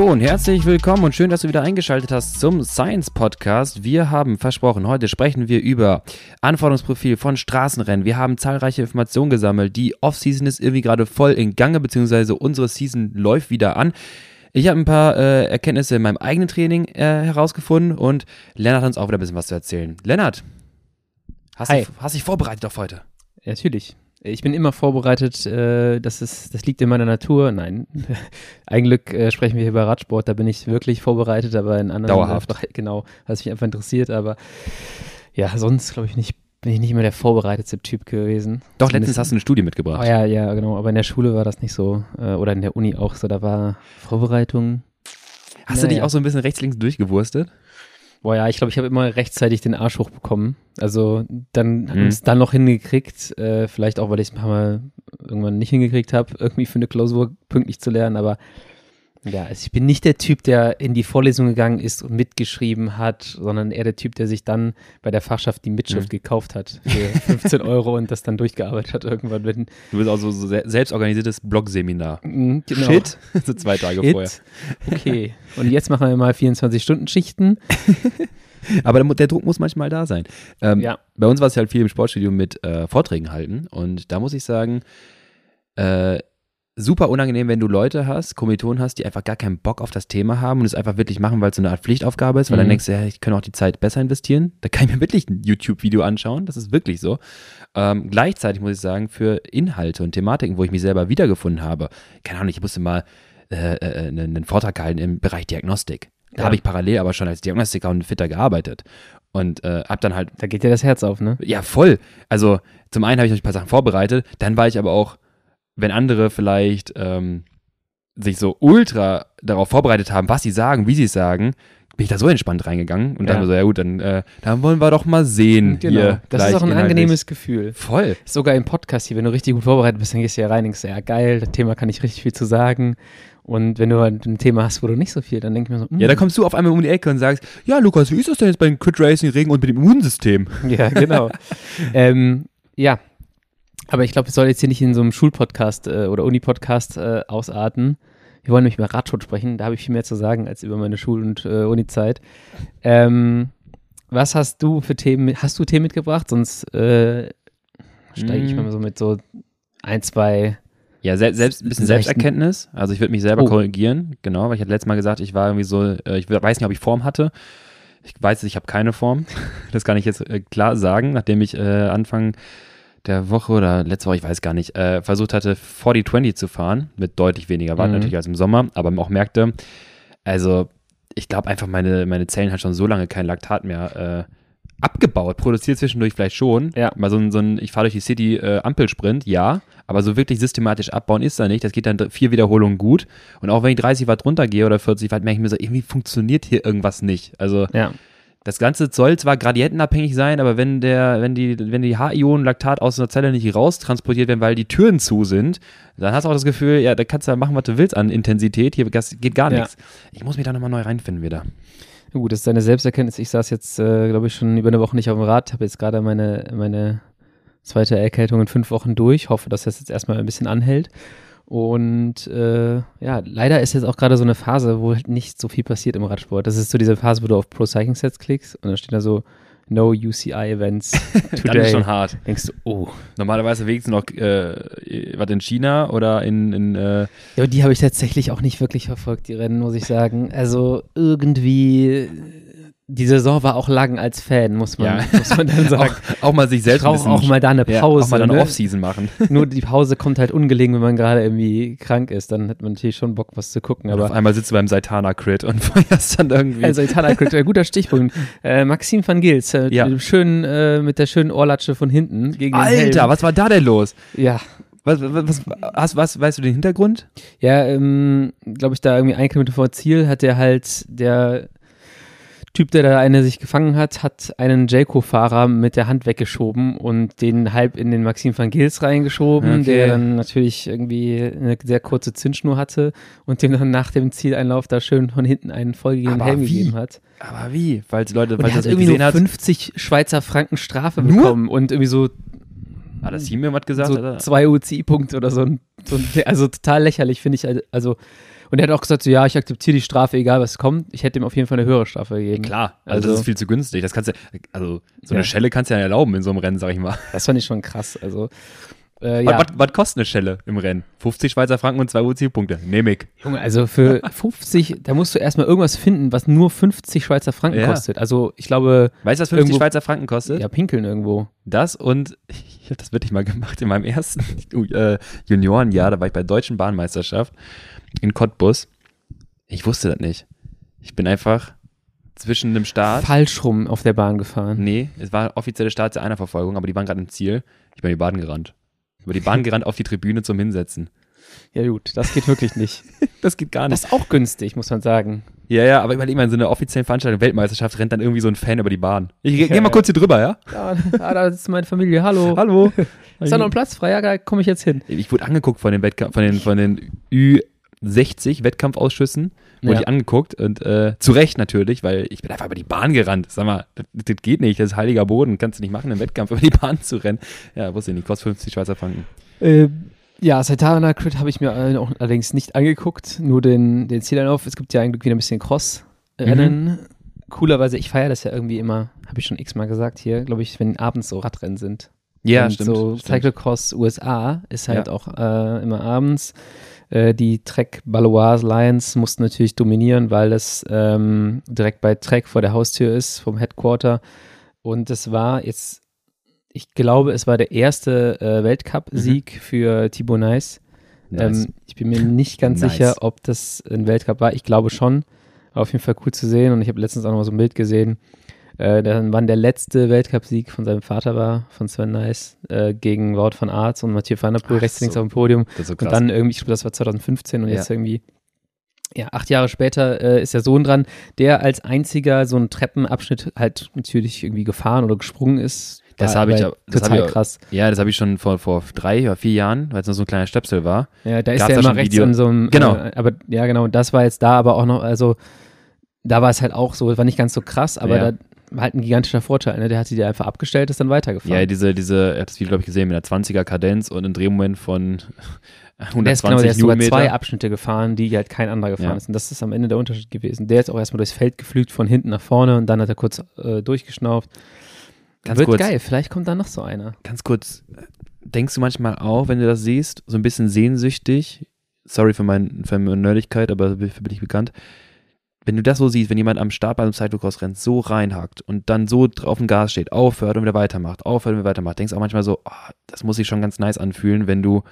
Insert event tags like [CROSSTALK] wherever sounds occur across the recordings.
Hallo und herzlich willkommen und schön, dass du wieder eingeschaltet hast zum Science Podcast. Wir haben versprochen, heute sprechen wir über Anforderungsprofil von Straßenrennen. Wir haben zahlreiche Informationen gesammelt. Die Offseason ist irgendwie gerade voll in Gange, beziehungsweise unsere Season läuft wieder an. Ich habe ein paar äh, Erkenntnisse in meinem eigenen Training äh, herausgefunden und Lennart hat uns auch wieder ein bisschen was zu erzählen. Lennart, hast, Hi. Du, hast dich vorbereitet auf heute? Ja, natürlich. Ich bin immer vorbereitet, äh, das, ist, das liegt in meiner Natur. Nein, [LAUGHS] ein Glück äh, sprechen wir hier über Radsport, da bin ich wirklich vorbereitet, aber in anderen Dauerhaft. Einfach, [LAUGHS] genau, was mich einfach interessiert, aber ja, sonst glaube ich nicht, bin ich nicht immer der vorbereitetste Typ gewesen. Doch, Zumindest- letztens hast du eine Studie Oh, mitgebracht. ja, ja, genau, aber in der Schule war das nicht so äh, oder in der Uni auch so, da war Vorbereitung. Hast du dich Naja. auch so ein bisschen rechts, links durchgewurstet? Boah, ja, ich glaube, ich habe immer rechtzeitig den Arsch hochbekommen. Also dann haben Mhm. es dann noch hingekriegt. Äh, vielleicht auch, weil ich es ein paar Mal irgendwann nicht hingekriegt habe, irgendwie für eine Klausur pünktlich zu lernen. Aber ja, also ich bin nicht der Typ, der in die Vorlesung gegangen ist und mitgeschrieben hat, sondern eher der Typ, der sich dann bei der Fachschaft die Mitschrift Mhm. gekauft hat für [LAUGHS] 15 Euro und das dann durchgearbeitet hat irgendwann. Wenn, Du bist also so se- selbstorganisiertes Blog-Seminar. Mhm, genau. Shit, [LAUGHS] so zwei Tage Shit. vorher. Okay. Und jetzt machen wir mal 24-Stunden-Schichten. [LAUGHS] Aber der Druck muss manchmal da sein. Ähm, Ja. Bei uns war es halt viel im Sportstudio mit äh, Vorträgen halten und da muss ich sagen, äh, super unangenehm, wenn du Leute hast, Kommilitonen hast, die einfach gar keinen Bock auf das Thema haben und es einfach wirklich machen, weil es so eine Art Pflichtaufgabe ist, weil dann Mhm. denkst du, ja, ich kann auch die Zeit besser investieren. Da kann ich mir wirklich ein YouTube-Video anschauen, das ist wirklich so. Ähm, gleichzeitig muss ich sagen, für Inhalte und Thematiken, wo ich mich selber wiedergefunden habe, keine Ahnung, ich musste mal äh, äh, einen, einen Vortrag halten im Bereich Diagnostik. Da Ja. habe ich parallel aber schon als Diagnostiker und Fitter gearbeitet. Und äh, hab dann halt Da geht dir das Herz auf, ne? ja, voll. Also zum einen habe ich euch ein paar Sachen vorbereitet, dann war ich aber auch, wenn andere vielleicht ähm, sich so ultra darauf vorbereitet haben, was sie sagen, wie sie es sagen, bin ich da so entspannt reingegangen und Ja. mir so, ja gut, dann, äh, dann wollen wir doch mal sehen. Hier Genau. Das ist auch ein angenehmes Gefühl. Voll. Sogar im Podcast hier, wenn du richtig gut vorbereitet bist, dann gehst du ja rein und denkst, ja geil, das Thema kann ich richtig viel zu sagen. Und wenn du halt ein Thema hast, wo du nicht so viel, dann denk ich mir so, mm, Ja, da kommst du auf einmal um die Ecke und sagst, ja Lukas, wie ist das denn jetzt bei den Crit Racing Regen und mit dem Immunsystem? ja genau. [LAUGHS] ähm, ja, aber ich glaube, es soll jetzt hier nicht in so einem Schulpodcast äh, oder Uni-Podcast äh, ausarten. Wir wollen nämlich über Radsport sprechen, da habe ich viel mehr zu sagen als über meine Schul- und äh, Uni-Zeit. Ähm, was hast du für Themen, hast du Themen mitgebracht? Sonst äh, steige ich Mm. mal so mit so ein, zwei Ja, se selbst, ein bisschen Selbsterkenntnis. Also ich würde mich selber Oh. korrigieren, genau, weil ich hatte letztes Mal gesagt, ich war irgendwie so, äh, ich weiß nicht, ob ich Form hatte. Ich weiß, ich habe keine Form. [LAUGHS] Das kann ich jetzt äh, klar sagen, nachdem ich äh, Anfang der Woche oder letzte Woche, ich weiß gar nicht, äh, versucht hatte, 40-20 zu fahren, mit deutlich weniger Watt Mhm. natürlich als im Sommer, aber auch merkte, also ich glaube einfach, meine, meine Zellen hat schon so lange kein Laktat mehr äh, abgebaut. Produziert zwischendurch vielleicht schon. Ja. Mal so ein, so ein ich fahre durch die City äh, Ampelsprint, ja. Aber so wirklich systematisch abbauen ist da nicht. Das geht dann vier Wiederholungen gut. Und auch wenn ich 30 Watt runtergehe oder 40 Watt, merke ich mir so, irgendwie funktioniert hier irgendwas nicht. Also Ja, das Ganze soll zwar gradientenabhängig sein, aber wenn der, wenn die, wenn die H-Ionen Laktat aus einer Zelle nicht raustransportiert werden, weil die Türen zu sind, dann hast du auch das Gefühl, ja, da kannst du ja machen, was du willst an Intensität. Hier geht gar Ja. nichts. Ich muss mich da nochmal neu reinfinden wieder. gut, das ist deine Selbsterkenntnis. Ich saß jetzt, äh, glaube ich, schon über eine Woche nicht auf dem Rad, habe jetzt gerade meine, meine zweite Erkältung in fünf Wochen durch. Hoffe, dass das jetzt erstmal ein bisschen anhält. Und äh, ja, leider ist jetzt auch gerade so eine Phase, wo halt nicht so viel passiert im Radsport. Das ist so diese Phase, wo du auf Pro Cycling Sets klickst und dann steht da so No UCI Events [LAUGHS] Dann ist today. schon hart. Denkst du, oh. Normalerweise wenigstens noch äh, was in China oder in, in äh, Ja, aber die habe ich tatsächlich auch nicht wirklich verfolgt, die Rennen, muss ich sagen. Also irgendwie, die Saison war auch lang als Fan, muss man, Ja. [LAUGHS] muss man dann [LAUGHS] sagen. auch, auch mal sich Ich selbst bisschen- auch mal da eine ja, Pause. auch mal dann ne? Off-Season machen. [LAUGHS] Nur die Pause kommt halt ungelegen, wenn man gerade irgendwie krank ist. Dann hat man natürlich schon Bock, was zu gucken. Aber auf einmal sitzt du beim Saitana-Crit und feierst dann irgendwie. also Itala ein guter Stichpunkt. Äh, Maxim van Gils, äh, Ja. schön, äh, mit der schönen Ohrlatsche von hinten gegen den Alter, Helm. was war da denn los? Ja, Was, was, was, was, weißt du den Hintergrund? Ja, ähm, glaube ich, da irgendwie ein Kilometer vor Ziel hat der halt, der Typ, der da eine sich gefangen hat, hat einen Jayco-Fahrer mit der Hand weggeschoben und den halb in den Maxim van Gils reingeschoben, Okay. der dann natürlich irgendwie eine sehr kurze Zündschnur hatte und dem dann nach dem Zieleinlauf da schön von hinten einen vollgegebenen Helm wie? gegeben hat. Aber wie? Weil die Leute, weil das irgendwie gesehen hat. 50 Schweizer Franken Strafe Nur? bekommen und irgendwie so Hat das Team mir was gesagt? so oder? zwei UCI-Punkte oder so. Ein, so ein, also total lächerlich, finde ich. Also, und er hat auch gesagt, so, ja, ich akzeptiere die Strafe, egal was kommt. Ich hätte ihm auf jeden Fall eine höhere Strafe gegeben. Klar, also, Also- das ist viel zu günstig. Das kannst du, also so eine Ja. Schelle kannst du ja erlauben in so einem Rennen, sag ich mal. Das fand ich schon krass. Also, äh, Was, ja, was, was kostet eine Schelle im Rennen? 50 Schweizer Franken und zwei UC-Punkte. Nehme ich. Junge, also für [LAUGHS] 50, da musst du erstmal irgendwas finden, was nur 50 Schweizer Franken Ja. kostet. Also, ich glaube, Weißt du, was 50 Irgendwo- Schweizer Franken kostet? ja, pinkeln irgendwo. Das und [LAUGHS] ich habe das wirklich mal gemacht in meinem ersten [LAUGHS] äh, Juniorenjahr. Da war ich bei Deutschen Bahnmeisterschaft in Cottbus. Ich wusste das nicht. Ich bin einfach zwischen dem Start. Falsch rum auf der Bahn gefahren. Nee, es war offizielle Start der Einerverfolgung, aber die waren gerade im Ziel. Ich bin über die Bahn gerannt. Über die Bahn gerannt auf die Tribüne zum Hinsetzen. Ja, gut, das geht wirklich nicht. [LAUGHS] Das geht gar Das ist auch günstig, muss man sagen. Ja, ja, aber überleg mal, in so einer offiziellen Veranstaltung, Weltmeisterschaft, rennt dann irgendwie so ein Fan über die Bahn. Ich geh, Ja, geh mal kurz hier drüber, ja? Ja, ah, da ist meine Familie. Hallo. [LAUGHS] Hallo. [LAUGHS] Ist da noch ein Platz frei? Ja, da komme ich jetzt hin. Ich wurde angeguckt von den Wettkampf, von den, von den Ü60 Wettkampfausschüssen, wurde Ja. ich angeguckt und äh, zu Recht natürlich, weil ich bin einfach über die Bahn gerannt. Sag mal, das, das geht nicht, das ist heiliger Boden, kannst du nicht machen, im Wettkampf [LAUGHS] über die Bahn zu rennen. Ja, wusste ich nicht, kostet 50 Schweizer Franken. Äh, ja, Saitana Crit habe ich mir auch allerdings nicht angeguckt, nur den, den Zieleinlauf. Es gibt ja eigentlich wieder ein bisschen Cross-Rennen. Coolerweise, ich feiere das ja irgendwie immer, habe ich schon x-mal gesagt hier, glaube ich, wenn abends so Radrennen sind. Ja, und stimmt. So. Cyclocross USA ist halt Ja. auch äh, immer abends. Äh, die Trek Baloise Lions mussten natürlich dominieren, weil es ähm, direkt bei Trek vor der Haustür ist, vom Headquarter. Und es war jetzt, ich glaube, es war der erste äh, Weltcup-Sieg für Thibaut Nice. Mhm. Nice. Ähm, ich bin mir nicht ganz Nice. sicher, ob das ein Weltcup war. Ich glaube schon. War auf jeden Fall cool zu sehen. Und ich habe letztens auch noch mal so ein Bild gesehen. Äh, dann wann der letzte Weltcup-Sieg von seinem Vater war, von Sven Nice, äh, gegen Wout van Aert und Mathieu van der Poel rechts, links so. auf dem Podium. so Und dann irgendwie, ich glaube, das war 2015 und Ja. jetzt irgendwie, ja, acht Jahre später äh, ist der Sohn dran, der als einziger so einen Treppenabschnitt halt natürlich irgendwie gefahren oder gesprungen ist. Das habe ich das total habe ich krass. ja, das habe ich schon vor, vor drei oder vier Jahren, weil es noch so ein kleiner Stöpsel war. Ja, da ist der da immer rechts Video? an so einem. Genau. Äh, aber ja, genau. Das war jetzt da, aber auch noch, also da war es halt auch so, war nicht ganz so krass, aber Ja. da halt ein gigantischer Vorteil. Ne? Der hat sie dir einfach abgestellt, ist dann weitergefahren. Ja, diese, diese, er hat das Video, glaube ich, gesehen, mit einer 20er Kadenz und einem Drehmoment von [LAUGHS] 120 der ist genau, der ist sogar zwei Abschnitte gefahren, die halt kein anderer gefahren Ja. ist. Und das ist am Ende der Unterschied gewesen. Der ist auch erstmal durchs Feld geflügt, von hinten nach vorne und dann hat er kurz äh, durchgeschnauft. Ganz Wird kurz. geil, vielleicht kommt da noch so einer. Ganz kurz, denkst du manchmal auch, wenn du das siehst, so ein bisschen sehnsüchtig, sorry für, mein, für meine Nerdigkeit, aber dafür bin ich bekannt, wenn du das so siehst, wenn jemand am Start bei einem Cyclocross rennt, so reinhackt und dann so auf dem Gas steht, aufhört und wieder weitermacht, aufhört und wieder weitermacht, denkst du auch manchmal so, oh, das muss sich schon ganz nice anfühlen, wenn du,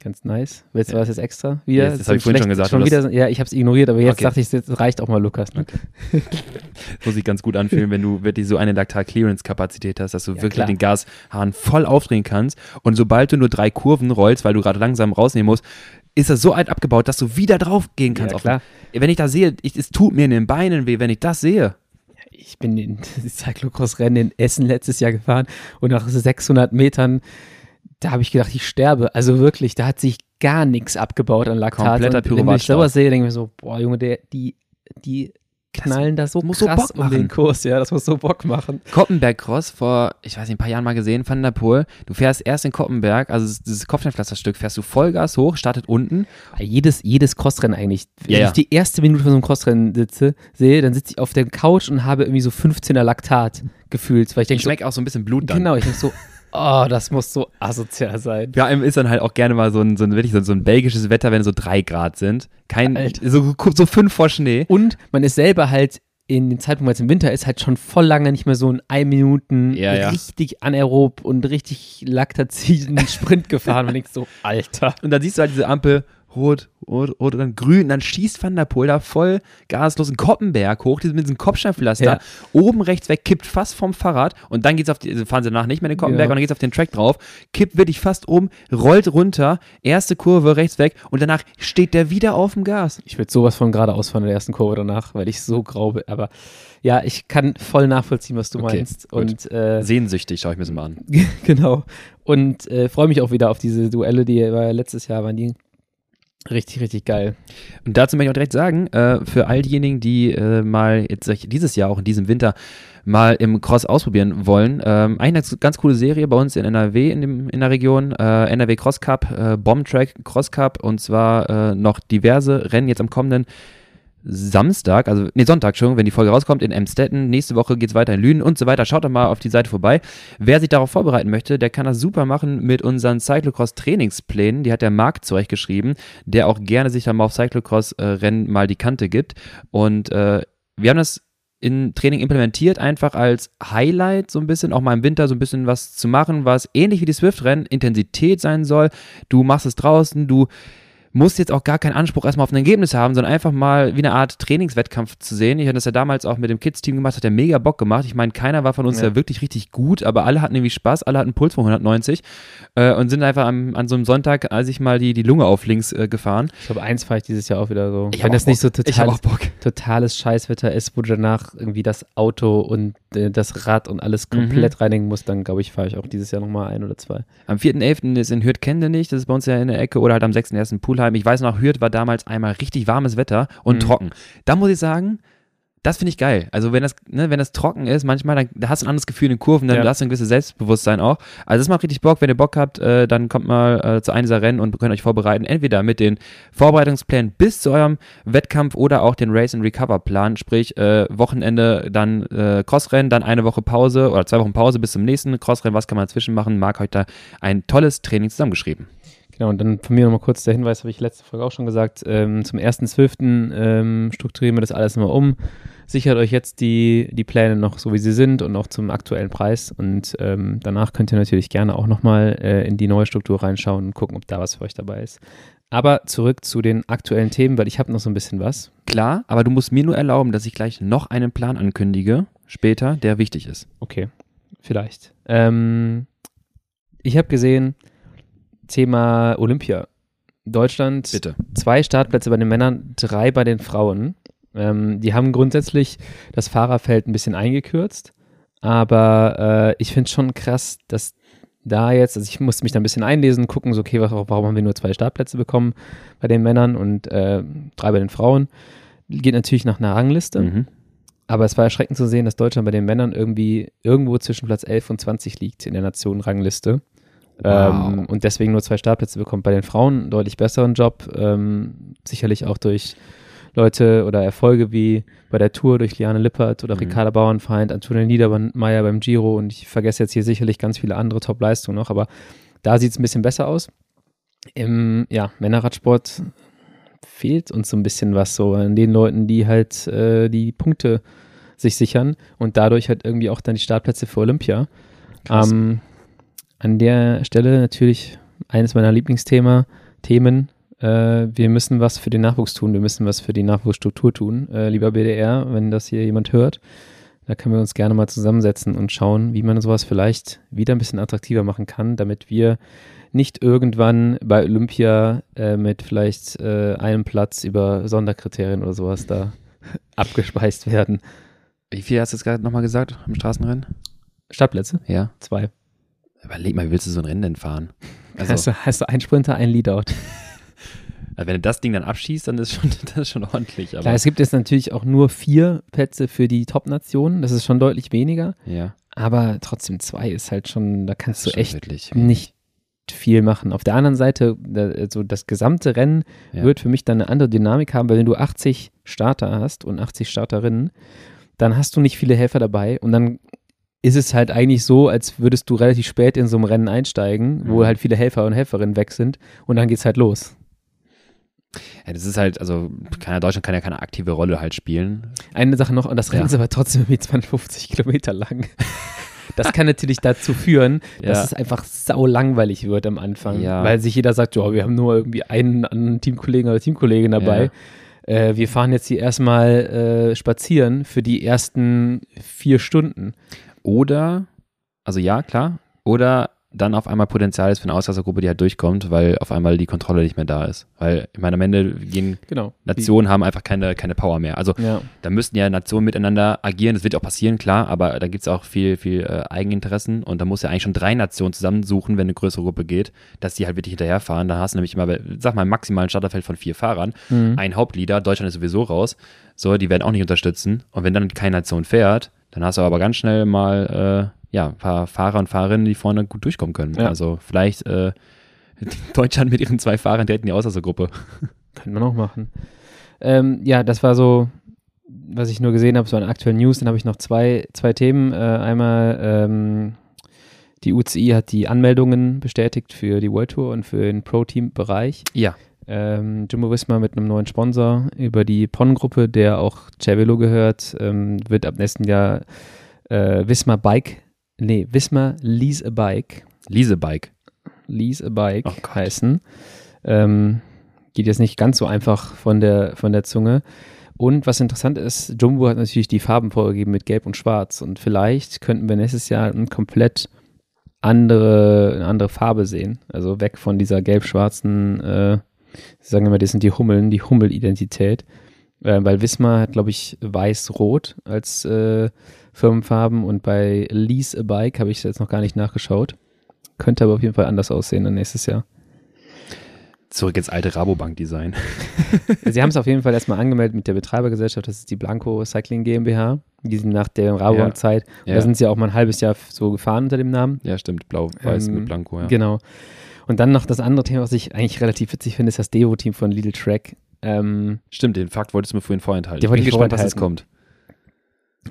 Ganz nice. Willst du was jetzt extra? Wieder? Ja, das hab ich vorhin schon gesagt, Schon wieder, ja, ich habe es ignoriert, aber jetzt Okay. dachte ich, das reicht auch mal, Lukas. Ne? [LAUGHS] muss sich ganz gut anfühlen, wenn du wirklich so eine Laktat-Clearance-Kapazität hast, dass du Ja, wirklich klar. den Gashahn voll aufdrehen kannst und sobald du nur drei Kurven rollst, weil du gerade langsam rausnehmen musst, ist das so alt abgebaut, dass du wieder drauf gehen kannst. Ja, klar. den- wenn ich das sehe, ich, es tut mir in den Beinen weh, wenn ich das sehe. Ich bin in [LAUGHS] Cyclocross-Rennen in Essen letztes Jahr gefahren und nach 600 Metern, da habe ich gedacht, ich sterbe. Also wirklich, da hat sich gar nichts abgebaut an Laktat. Kompletter und wenn ich sowas sehe, denke ich mir so, boah, Junge, der, die, die knallen da so muss so krass Bock um den machen. Kurs. Ja, das muss so Bock machen. Koppenberg-Cross vor, ich weiß nicht, ein paar Jahren mal gesehen, Van der Poel. Du fährst erst in Koppenberg, also dieses- Kopfsteinpflasterstück, fährst du Vollgas hoch, startet unten. Jedes, jedes Crossrennen eigentlich. Wenn Ja, ja. ich die erste Minute von so einem Crossrennen sitze, sehe, dann sitze ich auf der Couch und habe irgendwie so 15er Laktat gefühlt, weil ich denke so, schmeckt auch so ein bisschen Blut dann. genau, ich denke so, oh, das muss so asozial sein. Ja, einem ist dann halt auch gerne mal so ein, so ein, wirklich so, so ein belgisches Wetter, wenn so drei Grad sind. Kein, Alter. so, so fünf vor Schnee. Und man ist selber halt in dem Zeitpunkt, weil es im Winter ist, halt schon voll lange nicht mehr so ein ein Minuten Ja, ja. richtig anaerob und richtig laktaziden [LAUGHS] Sprint gefahren. Man denkt so, Alter. Und dann siehst du halt diese Ampel, rot, rot, rot und dann grün. Und dann schießt Van der Poel da voll gaslos einen Koppenberg hoch, mit diesem Kopfsteinpflaster. Ja. Oben rechts weg, kippt fast vom Fahrrad. Und dann geht's auf die, fahren sie danach nicht mehr den Koppenberg, Genau. und dann geht's auf den Track drauf. Kippt wirklich fast um, rollt runter, erste Kurve rechts weg. Und danach steht der wieder auf dem Gas. Ich würde sowas von geradeaus fahren in der ersten Kurve danach, weil ich so grau bin. Aber ja, ich kann voll nachvollziehen, was du Okay, meinst. gut. Und äh, Sehnsüchtig, schaue ich mir das mal an. [LAUGHS] genau. Und äh, freue mich auch wieder auf diese Duelle, die ja letztes Jahr waren die Richtig, richtig geil. Und dazu möchte ich auch direkt sagen, äh, für all diejenigen, die äh, mal jetzt dieses Jahr, auch in diesem Winter, mal im Cross ausprobieren wollen, ähm, eigentlich eine ganz coole Serie bei uns in NRW in, dem, in der Region, äh, NRW Cross Cup, äh, Bomb Track Cross Cup und zwar äh, noch diverse Rennen jetzt am kommenden Samstag, also nee, Sonntag schon, wenn die Folge rauskommt, in Emstetten. Nächste Woche geht es weiter in Lünen und so weiter. Schaut doch mal auf die Seite vorbei. Wer sich darauf vorbereiten möchte, der kann das super machen mit unseren Cyclocross-Trainingsplänen. Die hat der Marc zurechtgeschrieben, der auch gerne sich dann mal auf Cyclocross-Rennen mal die Kante gibt. Und äh, wir haben das in Training implementiert, einfach als Highlight so ein bisschen, auch mal im Winter so ein bisschen was zu machen, was ähnlich wie die Swift-Rennen Intensität sein soll. Du machst es draußen, du muss jetzt auch gar keinen Anspruch erstmal auf ein Ergebnis haben, sondern einfach mal wie eine Art Trainingswettkampf zu sehen. Ich habe das ja damals auch mit dem Kids-Team gemacht, hat ja mega Bock gemacht. Ich meine, keiner war von uns ja. ja. wirklich richtig gut, aber alle hatten irgendwie Spaß, alle hatten einen Puls von 190 äh, und sind einfach am, an so einem Sonntag, als ich mal die, die Lunge auf links äh, gefahren. Ich glaube, eins fahre ich dieses Jahr auch wieder so. Ich Wenn das Bock. nicht so totales, totales Scheißwetter ist, wo du danach irgendwie das Auto und äh, das Rad und alles komplett mhm. reinigen musst, dann glaube ich, fahre ich auch dieses Jahr nochmal ein oder zwei. Am 4.11. ist in Hürth nicht, das ist bei uns ja in der Ecke, oder halt am 6.1. Poolheim. Ich weiß noch, Hürth war damals einmal richtig warmes Wetter und mhm. trocken. Da muss ich sagen, das finde ich geil. Also wenn das, ne, wenn das trocken ist, manchmal, dann da hast du ein anderes Gefühl in den Kurven, dann ja. hast du ein gewisses Selbstbewusstsein auch. Also das macht richtig Bock. Wenn ihr Bock habt, äh, dann kommt mal äh, zu einem dieser Rennen und könnt euch vorbereiten. Entweder mit den Vorbereitungsplänen bis zu eurem Wettkampf oder auch den Race and Recover Plan. Sprich, äh, Wochenende dann äh, Crossrennen, dann eine Woche Pause oder zwei Wochen Pause bis zum nächsten Crossrennen. Was kann man dazwischen machen? Marc heute ein tolles Training zusammengeschrieben. Genau, und dann von mir nochmal kurz der Hinweis, habe ich letzte Folge auch schon gesagt, ähm, zum 1.12. Ähm, strukturieren wir das alles immer um. Sichert euch jetzt die, die Pläne noch so, wie sie sind und auch zum aktuellen Preis. Und ähm, danach könnt ihr natürlich gerne auch nochmal äh, in die neue Struktur reinschauen und gucken, ob da was für euch dabei ist. Aber zurück zu den aktuellen Themen, weil ich habe noch so ein bisschen was. Klar, aber du musst mir nur erlauben, dass ich gleich noch einen Plan ankündige, später, der wichtig ist. Okay, vielleicht. Ähm, ich habe gesehen, Thema Olympia. Deutschland Bitte. zwei Startplätze bei den Männern, drei bei den Frauen. Ähm, die haben grundsätzlich das Fahrerfeld ein bisschen eingekürzt, aber äh, ich finde es schon krass, dass da jetzt, also ich musste mich da ein bisschen einlesen, gucken, so, okay, warum haben wir nur zwei Startplätze bekommen bei den Männern und äh, drei bei den Frauen. Geht natürlich nach einer Rangliste. Mhm. Aber es war erschreckend zu sehen, dass Deutschland bei den Männern irgendwie irgendwo zwischen Platz 11 und 20 liegt in der Nationenrangliste. Wow. Ähm, und deswegen nur zwei Startplätze bekommt. Bei den Frauen einen deutlich besseren Job, ähm, sicherlich auch durch Leute oder Erfolge wie bei der Tour durch Liane Lippert oder mhm. Ricarda Bauernfeind, Antonia Niedermeyer beim Giro und ich vergesse jetzt hier sicherlich ganz viele andere Top-Leistungen noch, aber da sieht es ein bisschen besser aus. Im ja, Männerradsport fehlt uns so ein bisschen was so an den Leuten, die halt äh, die Punkte sich sichern und dadurch halt irgendwie auch dann die Startplätze für Olympia. Ähm, an der Stelle natürlich eines meiner Lieblingsthemen, Themen. Äh, wir müssen was für den Nachwuchs tun, wir müssen was für die Nachwuchsstruktur tun. Äh, lieber BDR, wenn das hier jemand hört, da können wir uns gerne mal zusammensetzen und schauen, wie man sowas vielleicht wieder ein bisschen attraktiver machen kann, damit wir nicht irgendwann bei Olympia äh, mit vielleicht äh, einem Platz über Sonderkriterien oder sowas da [LAUGHS] abgespeist werden. Wie viel hast du jetzt gerade nochmal gesagt im Straßenrennen? Startplätze? Ja. Zwei. Überleg mal, wie willst du so ein Rennen denn fahren? Also, hast, du, hast du ein Sprinter, ein Leadout. [LAUGHS] Also wenn du das Ding dann abschießt, dann ist schon, [LAUGHS] das ist schon ordentlich. Aber Klar, es gibt jetzt natürlich auch nur vier Plätze für die Top-Nationen. Das ist schon deutlich weniger. Ja. Aber trotzdem zwei ist halt schon, da kannst du echt nicht viel machen. Auf der anderen Seite, also das gesamte Rennen ja. wird für mich dann eine andere Dynamik haben, weil wenn du 80 Starter hast und 80 Starterinnen, dann hast du nicht viele Helfer dabei und dann ist es halt eigentlich so, als würdest du relativ spät in so einem Rennen einsteigen, mhm. wo halt viele Helfer und Helferinnen weg sind und dann geht's halt los. Ja, das ist halt, also kann Deutschland kann ja keine aktive Rolle halt spielen. Eine Sache noch, und das Rennen ja. ist aber trotzdem irgendwie 250 Kilometer lang. Das kann natürlich dazu führen, dass ja. es einfach sau langweilig wird am Anfang, ja. weil sich jeder sagt, ja, wir haben nur irgendwie einen, einen Teamkollegen oder Teamkollegin dabei. Äh, wir fahren jetzt hier erstmal äh, spazieren für die ersten vier Stunden. Oder, also ja, klar, oder dann auf einmal Potenzial ist für eine Ausreißergruppe, die halt durchkommt, weil auf einmal die Kontrolle nicht mehr da ist. Weil, ich meine, am Ende gehen Genau. Nationen haben einfach keine, keine Power mehr. Also Ja. da müssten ja Nationen miteinander agieren. Das wird auch passieren, klar, aber da gibt es auch viel, viel äh, Eigeninteressen und da muss ja eigentlich schon drei Nationen zusammensuchen, wenn eine größere Gruppe geht, dass die halt wirklich hinterherfahren. Da hast du nämlich immer, sag mal, maximal ein Starterfeld von vier Fahrern, Mhm. ein Hauptleader, Deutschland ist sowieso raus. So, die werden auch nicht unterstützen. Und wenn dann keine Nation fährt, dann hast du aber ganz schnell mal äh, ja, ein paar Fahrer und Fahrerinnen, die vorne gut durchkommen können. Ja. Also vielleicht äh, [LAUGHS] Deutschland mit ihren zwei Fahrern direkt in die Auslösergruppe. [LAUGHS] Könnte man auch machen. Ähm, ja, das war so, was ich nur gesehen habe, so an aktuellen News. Dann habe ich noch zwei, zwei Themen. Äh, einmal ähm, die UCI hat die Anmeldungen bestätigt für die World Tour und für den Pro-Team-Bereich. Ja. Ähm, Jumbo Visma mit einem neuen Sponsor über die PON-Gruppe, der auch Cervelo gehört, ähm, wird ab nächsten Jahr äh, Visma Bike, nee, Visma Lease a Bike, Leasebike. Lease a Bike Oh heißen. Ähm, geht jetzt nicht ganz so einfach von der, von der Zunge. Und was interessant ist, Jumbo hat natürlich die Farben vorgegeben mit Gelb und Schwarz. Und vielleicht könnten wir nächstes Jahr ein komplett andere, eine andere Farbe sehen. Also weg von dieser gelb-schwarzen, äh, sagen wir mal, das sind die Hummeln, die Hummel-Identität. Äh, weil Wismar hat, glaube ich, weiß-rot als äh, Firmenfarben und bei Lease a Bike habe ich jetzt noch gar nicht nachgeschaut. Könnte aber auf jeden Fall anders aussehen dann nächstes Jahr. Zurück ins alte Rabobank-Design. [LAUGHS] Sie haben es auf jeden Fall erstmal angemeldet mit der Betreibergesellschaft, das ist die Blanco Cycling GmbH. Die sind nach der Rabobank-Zeit. Und Ja. Da sind sie auch mal ein halbes Jahr so gefahren unter dem Namen. Ja, stimmt. Blau-Weiß Ähm, mit Blanco, ja. Genau. Und dann noch das andere Thema, was ich eigentlich relativ witzig finde, ist das Devo-Team von Lidl Track. Ähm, Stimmt, den Fakt wolltest du mir vorhin vorenthalten. Ich wollte bin gespannt, was jetzt kommt.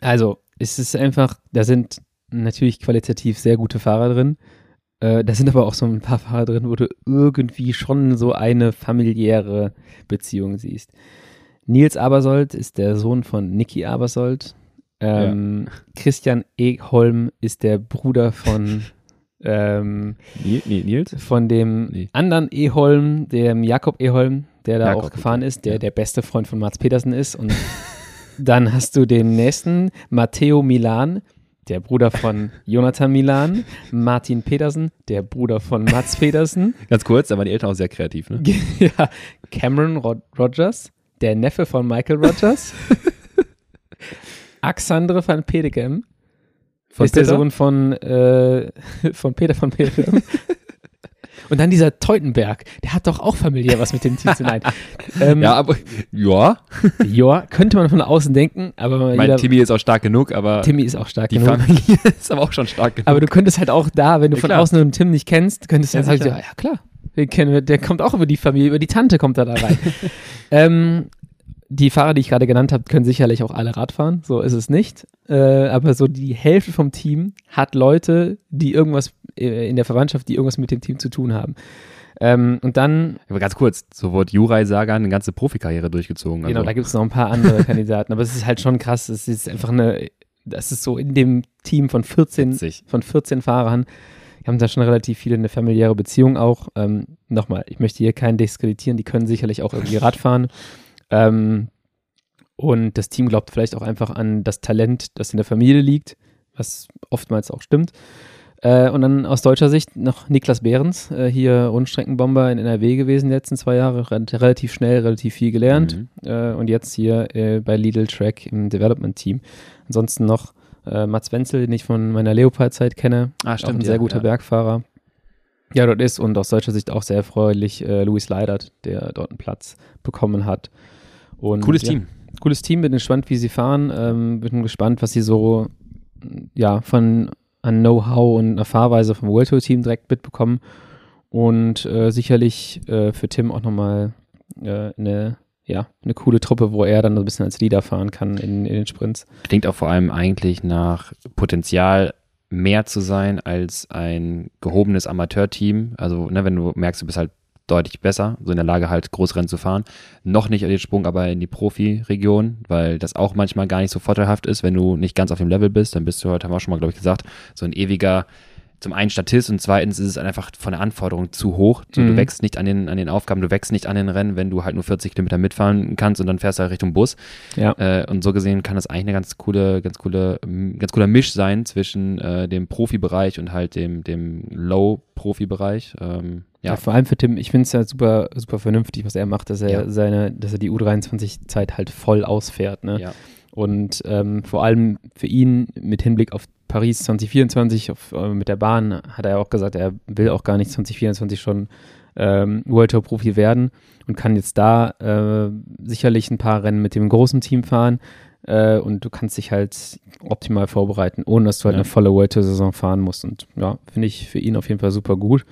also, es ist einfach, da sind natürlich qualitativ sehr gute Fahrer drin. Äh, da sind aber auch so ein paar Fahrer drin, wo du irgendwie schon so eine familiäre Beziehung siehst. Nils Abersold ist der Sohn von Niki Abersold. Ähm, Christian Egholm ist der Bruder von, [LAUGHS] ähm, Ni- Ni- Nils? von dem Nee. anderen Eholm, dem Jakob Eholm, der da Jakob, auch gefahren ist, der Ja. der beste Freund von Mats Petersen ist. Und [LAUGHS] dann hast du den nächsten, Matteo Milan, der Bruder von Jonathan Milan, Martin Petersen, der Bruder von Mats Petersen, [LAUGHS] Ganz kurz, da waren die Eltern auch sehr kreativ, ne? [LAUGHS] ja, Cameron Rod Rogers, der Neffe von Michael Rogers, Axandre van Pedegem, Von ist der Peter? Sohn von, äh, [LAUGHS] von Peter von Pedegem. [LAUGHS] Und dann dieser Teutenberg, der hat doch auch familiär was mit dem tun. [LAUGHS] Ähm, Ja, aber, ja. ja, könnte man von außen denken, aber Mein jeder, Timmy ist auch stark genug, aber Timmy ist auch stark die genug. Familie ist aber auch schon stark genug. Aber du könntest halt auch da, wenn du Ja, von klar. außen einen Tim nicht kennst, könntest du Ja, halt sagen, ja, ja klar, den kennen wir, der kommt auch über die Familie, über die Tante kommt er da rein. ähm, die Fahrer, die ich gerade genannt habe, können sicherlich auch alle Rad fahren, so ist es nicht. Äh, aber so die Hälfte vom Team hat Leute, die irgendwas äh, in der Verwandtschaft, die irgendwas mit dem Team zu tun haben. Ähm, und dann, aber ganz kurz, so wurde Juraj Sagan eine ganze Profikarriere durchgezogen. Also, genau, da gibt es noch ein paar andere Kandidaten, aber es ist halt schon krass, es ist einfach eine, das ist so in dem Team von 14, witzig. von 14 Fahrern haben da schon relativ viele eine familiäre Beziehung auch. Ähm, Nochmal, ich möchte hier keinen diskreditieren, die können sicherlich auch irgendwie Rad fahren. Ähm, und das Team glaubt vielleicht auch einfach an das Talent, das in der Familie liegt, was oftmals auch stimmt. Äh, und dann aus deutscher Sicht noch Niklas Behrens, äh, hier Rundstreckenbomber in NRW gewesen die letzten zwei Jahre, re relativ schnell, relativ viel gelernt Mhm. äh, und jetzt hier äh, bei Lidl Track im Development Team. Ansonsten noch äh, Mats Wenzel, den ich von meiner Leopard-Zeit kenne, Ah, auch ein sehr guter ja. Bergfahrer. Ja, dort ist und aus deutscher Sicht auch sehr erfreulich äh, Louis Leidert, der dort einen Platz bekommen hat. Und, Cooles ja, Team. Cooles Team, bin gespannt, wie sie fahren. Ähm, bin gespannt, was sie so ja, von an Know-how und einer Fahrweise vom World Tour Team direkt mitbekommen. Und äh, sicherlich äh, für Tim auch nochmal äh, eine, ja, eine coole Truppe, wo er dann so ein bisschen als Leader fahren kann in, in den Sprints. Klingt auch vor allem eigentlich nach Potenzial mehr zu sein als ein gehobenes Amateurteam. Also, ne, wenn du merkst, du bist halt deutlich besser, so in der Lage halt Großrennen zu fahren. Noch nicht den Sprung aber in die Profi-Region, weil das auch manchmal gar nicht so vorteilhaft ist, wenn du nicht ganz auf dem Level bist, dann bist du heute, haben wir auch schon mal, glaube ich, gesagt, so ein ewiger zum einen Statist und zweitens ist es einfach von der Anforderung zu hoch. So, Mhm. Du wächst nicht an den, an den Aufgaben, du wächst nicht an den Rennen, wenn du halt nur 40 Kilometer mitfahren kannst und dann fährst du halt Richtung Bus. Ja. Äh, und so gesehen kann das eigentlich eine ganz coole, ganz coole, ganz cooler Misch sein zwischen äh, dem Profibereich und halt dem, dem Low-Profi-Bereich. Ähm, Ja. ja. vor allem für Tim, ich finde es ja super, super vernünftig, was er macht, dass er Ja. seine, dass er die U23-Zeit halt voll ausfährt, ne? Ja. Und ähm, vor allem für ihn mit Hinblick auf Paris 2024, auf, äh, mit der Bahn, hat er auch gesagt, er will auch gar nicht 2024 schon ähm, World Tour Profi werden und kann jetzt da äh, sicherlich ein paar Rennen mit dem großen Team fahren. Äh, und du kannst dich halt optimal vorbereiten, ohne dass du halt Ja. eine volle World Tour Saison fahren musst. Und ja, finde ich für ihn auf jeden Fall super gut.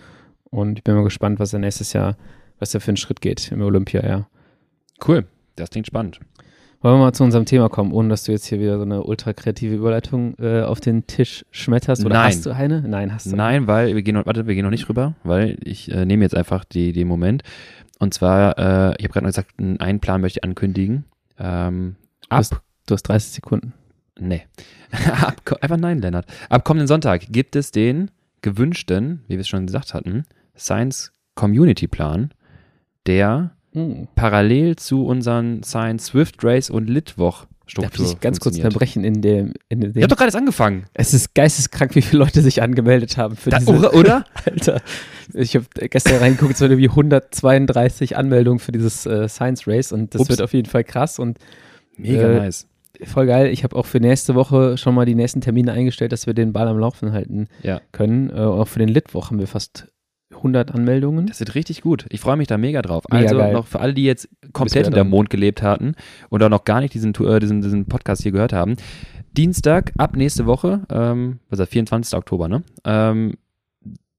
Und ich bin mal gespannt, was er nächstes Jahr, was er für einen Schritt geht im Olympia, ja. Cool. Das klingt spannend. Wollen wir mal zu unserem Thema kommen, ohne dass du jetzt hier wieder so eine ultra kreative Überleitung äh, auf den Tisch schmetterst? Oder Nein. hast du eine? Nein, hast du. Nein, weil wir gehen noch, warte, wir gehen noch nicht rüber, weil ich äh, nehme jetzt einfach die, den Moment. Und zwar, äh, ich habe gerade noch gesagt, einen Plan möchte ich ankündigen. Ähm, ab, hast- Du hast 30 Sekunden. nee, [LAUGHS] einfach nein, Lennart. Ab kommenden Sonntag gibt es den gewünschten, wie wir es schon gesagt hatten, Science Community Plan, der Uh, parallel zu unseren Science Swift Race und Litwoch darf Struktur ich ganz kurz unterbrechen in dem, in dem Ich habe doch gerade erst angefangen. Es ist geisteskrank, wie viele Leute sich angemeldet haben für Da, diese. oder? oder? [LAUGHS] Alter, ich habe gestern reingeguckt, es waren irgendwie 132 Anmeldungen für dieses äh, Science Race und das Ups. wird auf jeden Fall krass und Mega Äh, nice. voll geil. Ich habe auch für nächste Woche schon mal die nächsten Termine eingestellt, dass wir den Ball am Laufen halten Ja. können. Äh, auch für den Litwoch haben wir fast 100 Anmeldungen. Das wird richtig gut. Ich freue mich da mega drauf. Mega also geil. noch für alle, die jetzt komplett in der. Mond gelebt hatten und auch noch gar nicht diesen, äh, diesen, diesen Podcast hier gehört haben. Dienstag ab nächste Woche, ähm, das, 24. Oktober, ne? Ähm,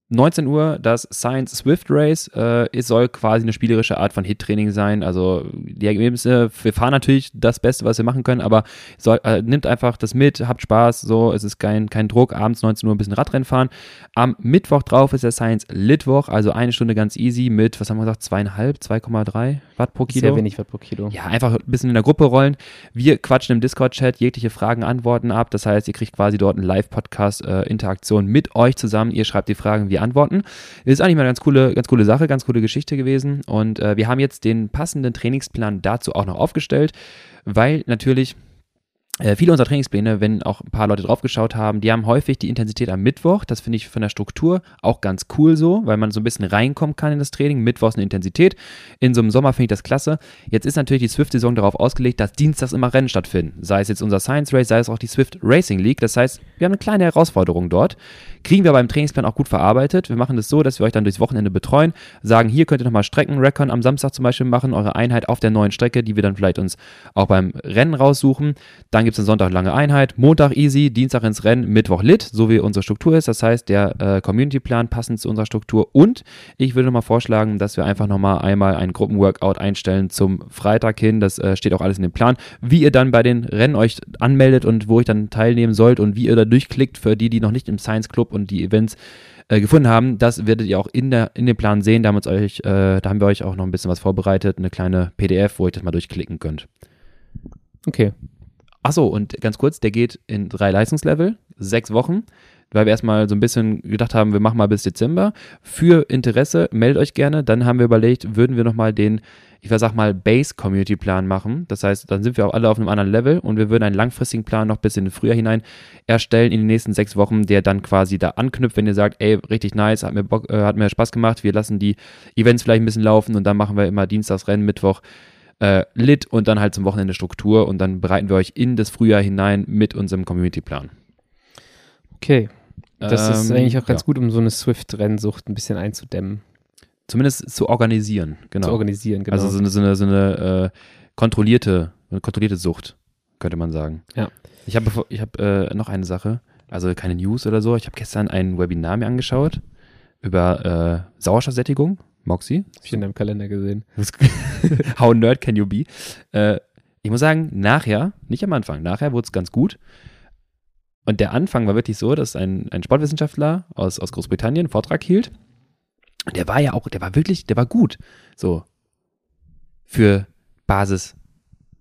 19 Uhr das Science Swift Race. Äh, es soll quasi eine spielerische Art von Hit-Training sein. Also die Ergebnisse, wir fahren natürlich das Beste, was wir machen können, aber soll, äh, nimmt einfach das mit, habt Spaß, so, es ist kein, kein Druck, abends 19 Uhr ein bisschen Radrennen fahren. Am Mittwoch drauf ist der Science Litwoch, also eine Stunde ganz easy mit, was haben wir gesagt, zweieinhalb, 2,3 Watt pro Kilo. Sehr wenig Watt pro Kilo. Ja, einfach ein bisschen in der Gruppe rollen. Wir quatschen im Discord-Chat jegliche Fragen, Antworten ab. Das heißt, ihr kriegt quasi dort eine Live-Podcast-Interaktion mit euch zusammen. Ihr schreibt die Fragen, wir antworten. Ist eigentlich mal eine ganz coole, ganz coole Sache, ganz coole Geschichte gewesen. Und äh, wir haben jetzt den passenden Trainingsplan dazu auch noch aufgestellt, weil natürlich viele unserer Trainingspläne, wenn auch ein paar Leute draufgeschaut haben, die haben häufig die Intensität am Mittwoch. Das finde ich von der Struktur auch ganz cool so, weil man so ein bisschen reinkommen kann in das Training. Mittwochs eine Intensität. In so einem Sommer finde ich das klasse. Jetzt ist natürlich die Swift-Saison darauf ausgelegt, dass dienstags immer Rennen stattfinden. Sei es jetzt unser Science Race, sei es auch die Swift Racing League. Das heißt, wir haben eine kleine Herausforderung dort. Kriegen wir beim Trainingsplan auch gut verarbeitet. Wir machen das so, dass wir euch dann durchs Wochenende betreuen, sagen, hier könnt ihr nochmal Streckenreckon am Samstag zum Beispiel machen, eure Einheit auf der neuen Strecke, die wir dann vielleicht uns auch beim Rennen raussuchen. Dann gibt es einen Sonntag lange Einheit, Montag easy, Dienstag ins Rennen, Mittwoch lit, so wie unsere Struktur ist. Das heißt, der äh, Community-Plan passend zu unserer Struktur. Und ich würde nochmal vorschlagen, dass wir einfach nochmal einmal ein Gruppenworkout einstellen zum Freitag hin. Das äh, steht auch alles in dem Plan. Wie ihr dann bei den Rennen euch anmeldet und wo ich dann teilnehmen sollt und wie ihr da durchklickt für die, die noch nicht im Science Club und die Events äh, gefunden haben, das werdet ihr auch in, der, in dem Plan sehen. Da haben, euch, äh, da haben wir euch auch noch ein bisschen was vorbereitet, eine kleine PDF, wo ihr das mal durchklicken könnt. Okay. Achso, und ganz kurz, der geht in drei Leistungslevel, sechs Wochen, weil wir erstmal so ein bisschen gedacht haben, wir machen mal bis Dezember. Für Interesse, meldet euch gerne. Dann haben wir überlegt, würden wir nochmal den, ich sag mal, Base-Community-Plan machen. Das heißt, dann sind wir auch alle auf einem anderen Level und wir würden einen langfristigen Plan noch bis in den Frühjahr hinein erstellen in den nächsten sechs Wochen, der dann quasi da anknüpft, wenn ihr sagt, ey, richtig nice, hat mir, Bock, äh, hat mir Spaß gemacht, wir lassen die Events vielleicht ein bisschen laufen und dann machen wir immer Dienstags Rennen, Mittwoch äh, Lit und dann halt zum Wochenende Struktur und dann bereiten wir euch in das Frühjahr hinein mit unserem Community-Plan. Okay. Das ist Ähm, eigentlich auch ganz ja. gut, um so eine Swift-Rennsucht ein bisschen einzudämmen, Zumindest zu organisieren, genau. zu organisieren. Genau. Also so eine, so eine, so eine äh, kontrollierte, eine kontrollierte Sucht, könnte man sagen. Ja. Ich habe ich hab, äh, noch eine Sache, also keine News oder so. Ich habe gestern ein Webinar mir angeschaut über äh, Sauerstoffsättigung, Moxie. Hab ich in deinem Kalender gesehen. [LAUGHS] How nerd can you be? Äh, ich muss sagen, nachher, nicht am Anfang, nachher wurde es ganz gut. Und der Anfang war wirklich so, dass ein, ein Sportwissenschaftler aus, aus Großbritannien einen Vortrag hielt. Und der war ja auch, der war wirklich, der war gut. So. Für Basis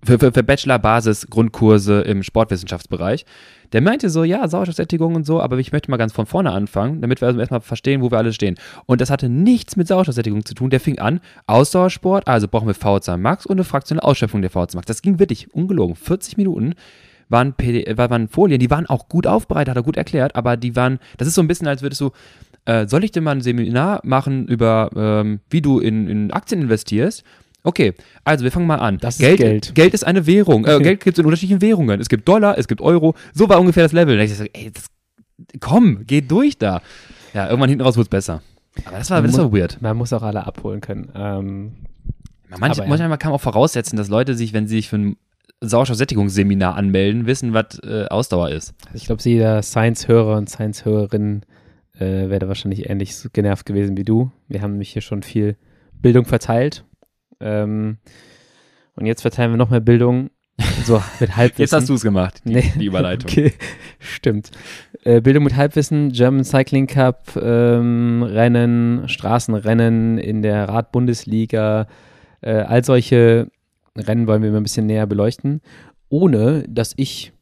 für, für, für Bachelor-Basis-Grundkurse im Sportwissenschaftsbereich. Der meinte so, ja, Sauerstoffsättigung und so, aber ich möchte mal ganz von vorne anfangen, damit wir also erstmal verstehen, wo wir alle stehen. Und das hatte nichts mit Sauerstoffsättigung zu tun. Der fing an, Ausdauersport, also brauchen wir VO2 Max und eine fraktionelle Ausschöpfung der VO2 Max. Das ging wirklich ungelogen. 40 Minuten waren, PD, waren Folien, die waren auch gut aufbereitet, hat er gut erklärt, aber die waren, das ist so ein bisschen, als würdest du, äh, soll ich dir mal ein Seminar machen über, ähm, wie du in, in Aktien investierst? Okay, also wir fangen mal an. Das Geld, ist Geld. Geld ist eine Währung. Äh, Geld gibt es in unterschiedlichen Währungen. Es gibt Dollar, es gibt Euro. So war ungefähr das Level. Und ich so, ey, das, komm, geh durch da. Ja, irgendwann hinten raus wird es besser. Aber das war, das war weird. Man muss auch alle abholen können. Ähm, Manch, ja. Manchmal kann man auch voraussetzen, dass Leute sich, wenn sie sich für ein Sauerstoffsättigungsseminar anmelden, wissen, was äh, Ausdauer ist. ich glaube, jeder Science-Hörer und Science-Hörerin äh, wäre da wahrscheinlich ähnlich so genervt gewesen wie du. Wir haben nämlich hier schon viel Bildung verteilt. Ähm, und jetzt verteilen wir noch mehr Bildung. So [LAUGHS] mit Halbwissen. Jetzt hast du es gemacht, die, Nee. die Überleitung. Okay, [LAUGHS] stimmt. Äh, Bildung mit Halbwissen, German Cycling Cup, ähm, Rennen, Straßenrennen in der Radbundesliga, äh, all solche Rennen wollen wir mal ein bisschen näher beleuchten, ohne dass ich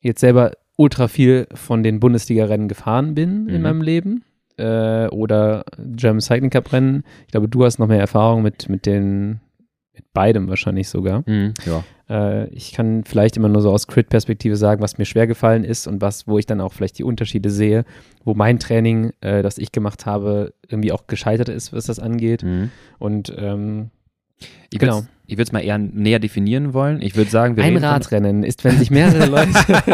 jetzt selber ultra viel von den Bundesliga-Rennen gefahren bin in Mhm. meinem Leben äh, oder German Cycling Cup Rennen. Ich glaube, du hast noch mehr Erfahrung mit, mit den, mit beidem wahrscheinlich sogar. Mhm, ja. Äh, ich kann vielleicht immer nur so aus Crit-Perspektive sagen, was mir schwer gefallen ist und was, wo ich dann auch vielleicht die Unterschiede sehe, wo mein Training, äh, das ich gemacht habe, irgendwie auch gescheitert ist, was das angeht. Mhm. Und ähm, Genau. Ich würde es mal eher näher definieren wollen. Ich würde sagen, wir ein von- Radrennen ist, wenn sich mehrere Leute [LAUGHS]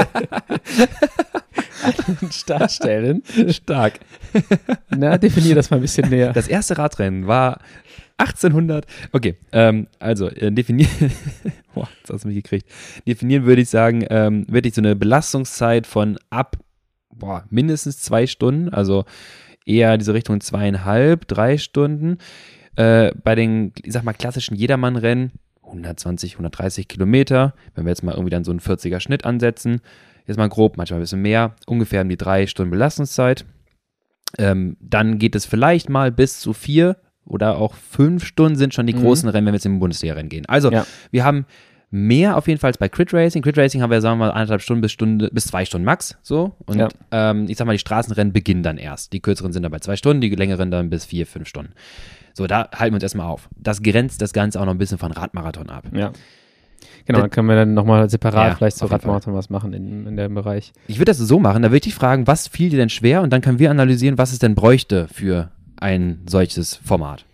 an den Start stellen. stark. [LAUGHS] Na, definier das mal ein bisschen näher. Das erste Radrennen war 1800. Okay, ähm, also äh, definieren. [LAUGHS] Boah, jetzt hast du mich gekriegt. Definieren würde ich sagen, ähm, wirklich so eine Belastungszeit von ab boah, mindestens zwei Stunden, also eher diese Richtung zweieinhalb, drei Stunden. Äh, bei den, ich sag mal, klassischen Jedermann-Rennen 120, 130 Kilometer. Wenn wir jetzt mal irgendwie dann so einen 40er Schnitt ansetzen, jetzt mal grob, manchmal ein bisschen mehr, ungefähr um die drei Stunden Belastungszeit. Ähm, dann geht es vielleicht mal bis zu vier oder auch fünf Stunden sind schon die Mhm. großen Rennen, wenn wir jetzt in den Bundesliga-Rennen gehen. Also Ja. wir haben mehr auf jeden Fall als bei Crit Racing. Crit Racing haben wir, sagen wir mal, anderthalb Stunden bis Stunde, bis zwei Stunden max. So. Und Ja. ähm, ich sag mal, die Straßenrennen beginnen dann erst. Die kürzeren sind dann bei zwei Stunden, die längeren dann bis vier, fünf Stunden. So, da halten wir uns erstmal auf. Das grenzt das Ganze auch noch ein bisschen von Radmarathon ab. Ja. Genau, dann können wir dann nochmal separat Ja, vielleicht Fall. Radmarathon was machen in, in dem Bereich. Ich würde das so machen, da würde ich dich fragen, was fiel dir denn schwer und dann können wir analysieren, was es denn bräuchte für ein solches Format.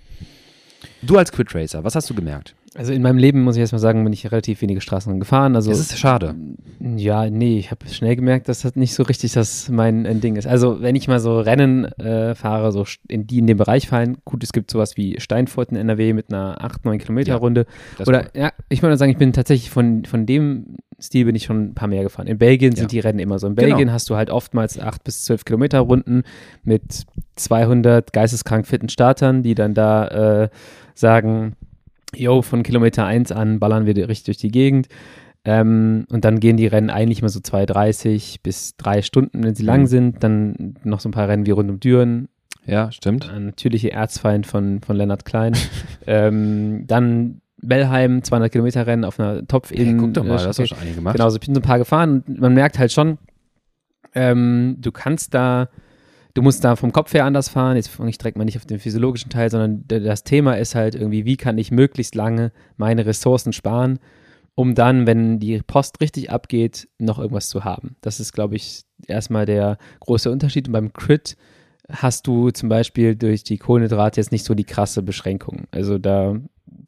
Du als Quit Racer, was hast du gemerkt? Also in meinem Leben, muss ich erstmal sagen, bin ich relativ wenige Straßen gefahren. Also Es ist schade. Ja, nee, ich habe schnell gemerkt, dass das nicht so richtig das mein ein Ding ist. Also wenn ich mal so Rennen äh, fahre, so in die in dem Bereich fallen, gut, es gibt sowas wie Steinfurt in NRW mit einer 8, 9 Kilometer Ja, Runde. Das Oder ja, ich würde sagen, ich bin tatsächlich von, von dem Stil bin ich schon ein paar mehr gefahren. In Belgien sind Ja. die Rennen immer so. In Genau. Belgien hast du halt oftmals 8 bis 12 Kilometer Runden mit 200 geisteskrank fitten Startern, die dann da äh, sagen, yo, von Kilometer 1 an ballern wir richtig durch die Gegend. Ähm, und dann gehen die Rennen eigentlich mal so 2,30 bis 3 Stunden, wenn sie lang Mhm. sind. Dann noch so ein paar Rennen wie rund um Düren. ja, stimmt. Ein natürlicher Erzfeind von, von Lennart Klein. [LAUGHS] ähm, dann Bellheim, 200 Kilometer Rennen auf einer Topf Hey, guck doch mal, das hast du schon einige gemacht. Genau, so ich bin so ein paar gefahren und man merkt halt schon, ähm, du kannst da, du musst da vom Kopf her anders fahren. Jetzt fange ich direkt mal nicht auf den physiologischen Teil, sondern das Thema ist halt irgendwie, wie kann ich möglichst lange meine Ressourcen sparen, um dann, wenn die Post richtig abgeht, noch irgendwas zu haben. Das ist, glaube ich, erstmal der große Unterschied. Und beim Crit hast du zum Beispiel durch die Kohlenhydrate jetzt nicht so die krasse Beschränkung. Also da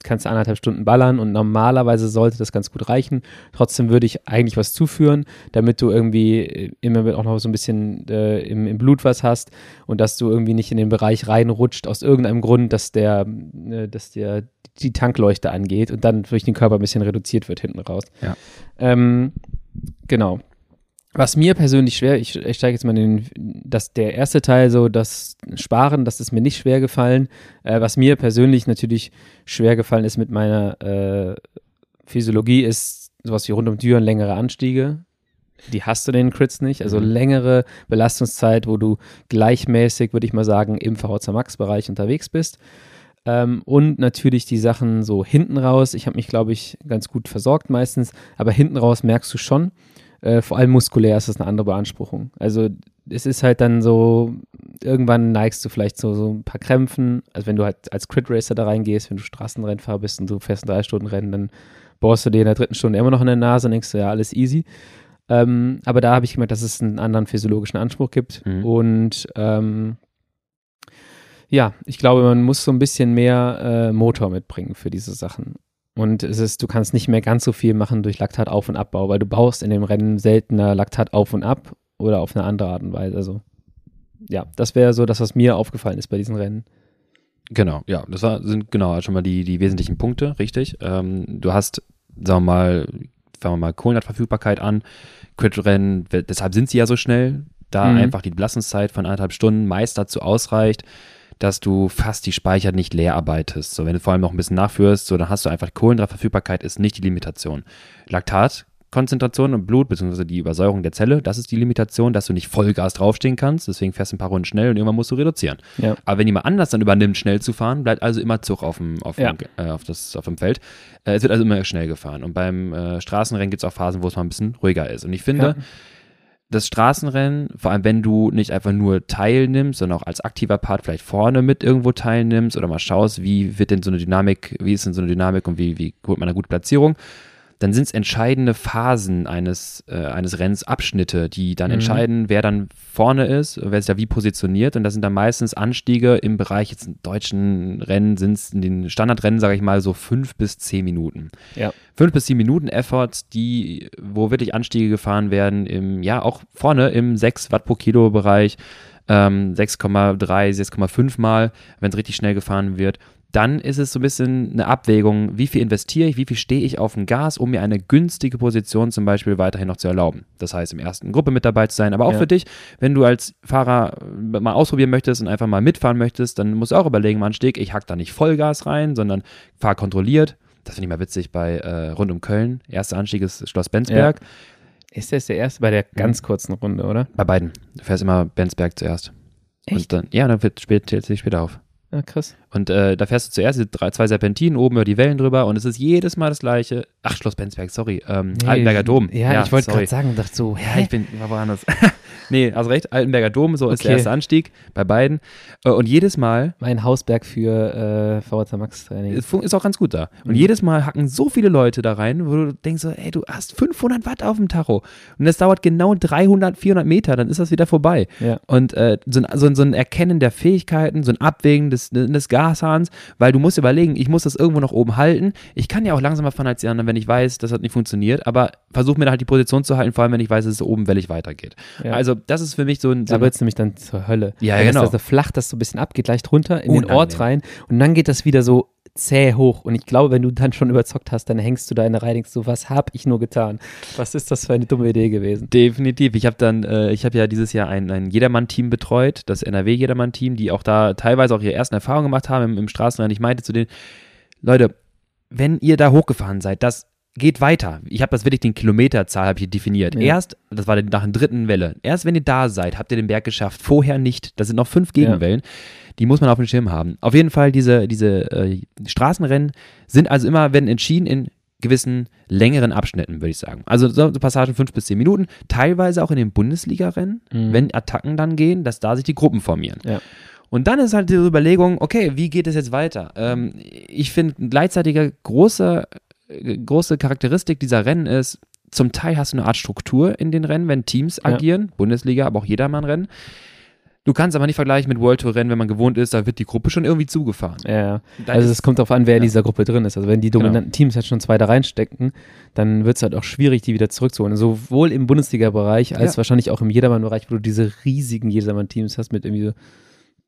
kannst du anderthalb Stunden ballern und normalerweise sollte das ganz gut reichen. Trotzdem würde ich eigentlich was zuführen, damit du irgendwie äh, immer auch noch so ein bisschen äh, im, im Blut was hast und dass du irgendwie nicht in den Bereich reinrutscht aus irgendeinem Grund, dass der, äh, dass der die Tankleuchte angeht und dann durch den Körper ein bisschen reduziert wird hinten raus. Ja. Ähm, genau. Was mir persönlich schwer, ich, ich steige jetzt mal in den, dass der erste Teil so, das Sparen, das ist mir nicht schwer gefallen. Äh, was mir persönlich natürlich schwer gefallen ist mit meiner äh, Physiologie, ist sowas wie rund um Düren längere Anstiege. Die hast du in den Crits nicht. Also Mhm. längere Belastungszeit, wo du gleichmäßig, würde ich mal sagen, im VHC Max-Bereich unterwegs bist. Ähm, und natürlich die Sachen so hinten raus. Ich habe mich, glaube ich, ganz gut versorgt meistens, aber hinten raus merkst du schon, äh, vor allem muskulär ist das eine andere Beanspruchung. Also es ist halt dann so, irgendwann neigst du vielleicht zu so ein paar Krämpfen. Also wenn du halt als Crit Racer da reingehst, wenn du Straßenrennfahrer bist und du fährst ein drei Stunden Rennen, dann bohrst du dir in der dritten Stunde immer noch in der Nase und denkst du, ja, alles easy. Ähm, aber da habe ich gemerkt, dass es einen anderen physiologischen Anspruch gibt. Mhm. Und ähm, ja, ich glaube, man muss so ein bisschen mehr äh, Motor mitbringen für diese Sachen. Und es ist, du kannst nicht mehr ganz so viel machen durch Laktatauf- und Abbau, weil du baust in dem Rennen seltener Laktat auf und ab oder auf eine andere Art und Weise. Also ja, das wäre so das, was mir aufgefallen ist bei diesen Rennen. Genau, ja, das war, sind genau schon mal die, die wesentlichen Punkte, richtig. Ähm, du hast, sagen wir mal, fangen wir mal Kohlenhydratverfügbarkeit an. Crit-Rennen, deshalb sind sie ja so schnell, da Mhm. einfach die Belastungszeit von anderthalb Stunden meist dazu ausreicht, dass du fast die Speicher nicht leer arbeitest. So, wenn du vor allem noch ein bisschen nachführst, so, dann hast du einfach Kohlenhydratverfügbarkeit ist nicht die Limitation. Laktatkonzentration im Blut, beziehungsweise die Übersäuerung der Zelle, das ist die Limitation, dass du nicht Vollgas draufstehen kannst. Deswegen fährst du ein paar Runden schnell und irgendwann musst du reduzieren. Ja. Aber wenn jemand anders dann übernimmt, schnell zu fahren, bleibt also immer Zug auf dem, auf Ja. dem, äh, auf das, auf dem Feld. Äh, es wird also immer schnell gefahren. Und beim äh, Straßenrennen gibt es auch Phasen, wo es mal ein bisschen ruhiger ist. Und ich finde, Ja. Das Straßenrennen, vor allem wenn du nicht einfach nur teilnimmst, sondern auch als aktiver Part vielleicht vorne mit irgendwo teilnimmst oder mal schaust, wie wird denn so eine Dynamik, wie ist denn so eine Dynamik und wie, wie holt man eine gute Platzierung, dann sind es entscheidende Phasen eines, äh, eines Rennens, Abschnitte, die dann Mhm. entscheiden, wer dann vorne ist, wer sich da wie positioniert. Und das sind dann meistens Anstiege im Bereich, jetzt in deutschen Rennen sind es in den Standardrennen, sage ich mal, so fünf bis zehn Minuten. Ja. Fünf bis sieben Minuten Efforts, die, wo wirklich Anstiege gefahren werden, im, ja, auch vorne im 6 Watt pro Kilo Bereich, ähm, 6,3, 6,5 Mal, wenn es richtig schnell gefahren wird. Dann ist es so ein bisschen eine Abwägung, wie viel investiere ich, wie viel stehe ich auf dem Gas, um mir eine günstige Position zum Beispiel weiterhin noch zu erlauben. Das heißt, im ersten Gruppe mit dabei zu sein, aber auch Ja. für dich, wenn du als Fahrer mal ausprobieren möchtest und einfach mal mitfahren möchtest, dann musst du auch überlegen, mal Anstieg, ich hack da nicht Vollgas rein, sondern fahr kontrolliert. Das finde ich mal witzig bei äh, rund um Köln. Erster Anstieg ist Schloss Benzberg. Ist das der erste bei der ganz kurzen Runde, oder? Bei beiden. Du fährst immer Benzberg zuerst. Und Echt? dann, ja, dann wird spät, zählt sich später auf. Ja, krass. Und äh, da fährst du zuerst diese drei, zwei Serpentinen oben über die Wellen drüber und es ist jedes Mal das gleiche. Ach, Schloss Benzberg, sorry. Ähm, Altenberger Dom. Ja, ich wollte gerade sagen, dachte so, Ja, ich bin, war woanders. [LAUGHS] nee, also recht, Altenberger Dom, so ist der Okay. erste Anstieg bei beiden. Äh, Und jedes Mal, mein Hausberg für äh, VHZ Max Training. fun- ist auch ganz gut da. Und Mhm. jedes Mal hacken so viele Leute da rein, wo du denkst so, ey, du hast 500 Watt auf dem Tacho. Und das dauert genau 300, 400 Meter, dann ist das wieder vorbei. Ja. Und äh, so, ein, so, ein- so ein Erkennen der Fähigkeiten, so ein Abwägen des, des Gashahns, weil du musst überlegen, ich muss das irgendwo noch oben halten. Ich kann ja auch langsamer fahren als die anderen, wenn ich weiß, das hat nicht funktioniert, aber versuche mir da halt die Position zu halten, vor allem wenn ich weiß, dass es oben wellig weitergeht. Ja. Also das ist für mich so ein, so Da wird es nämlich dann zur Hölle. Ja, Weil genau. Das ist so flach, dass so ein bisschen abgeht, leicht runter in den Ort Unangenehm. rein und dann geht das wieder so zäh hoch. Und ich glaube, wenn du dann schon überzockt hast, dann hängst du da in der Reihe, denkst du, was hab ich nur getan? Was ist das für eine dumme Idee gewesen? Definitiv. Ich habe dann, äh, ich habe ja dieses Jahr ein, ein Jedermann-Team betreut, das NRW-Jedermann-Team, die auch da teilweise auch ihre ersten Erfahrungen gemacht haben im, im Straßenrennen. Ich meinte zu denen, Leute, wenn ihr da hochgefahren seid, das geht weiter. Ich habe das wirklich den Kilometerzahl habe ich hier definiert. Ja. Erst, das war nach der dritten Welle. Erst wenn ihr da seid, habt ihr den Berg geschafft. Vorher nicht. Das sind noch fünf Gegenwellen. Die muss man auf dem Schirm haben. Auf jeden Fall diese diese äh, Straßenrennen sind also immer werden entschieden in gewissen längeren Abschnitten, würde ich sagen. Also so Passagen fünf bis zehn Minuten. Teilweise auch in den Bundesliga-Rennen, Mhm. wenn Attacken dann gehen, dass da sich die Gruppen formieren. Ja. Und dann ist halt diese Überlegung, okay, wie geht es jetzt weiter? Ähm, ich finde, gleichzeitige große, äh, große Charakteristik dieser Rennen ist, zum Teil hast du eine Art Struktur in den Rennen, wenn Teams Ja. agieren, Bundesliga, aber auch Jedermann-Rennen. Du kannst aber nicht vergleichen mit World Tour Rennen, wenn man gewohnt ist, da wird die Gruppe schon irgendwie zugefahren. Ja, ja. Da Also es kommt darauf an, wer in Ja. dieser Gruppe drin ist. Also wenn die dominanten Teams halt schon zwei da reinstecken, dann wird es halt auch schwierig, die wieder zurückzuholen. Sowohl im Bundesliga-Bereich als Ja. wahrscheinlich auch im Jedermann-Bereich, wo du diese riesigen Jedermann-Teams hast mit irgendwie so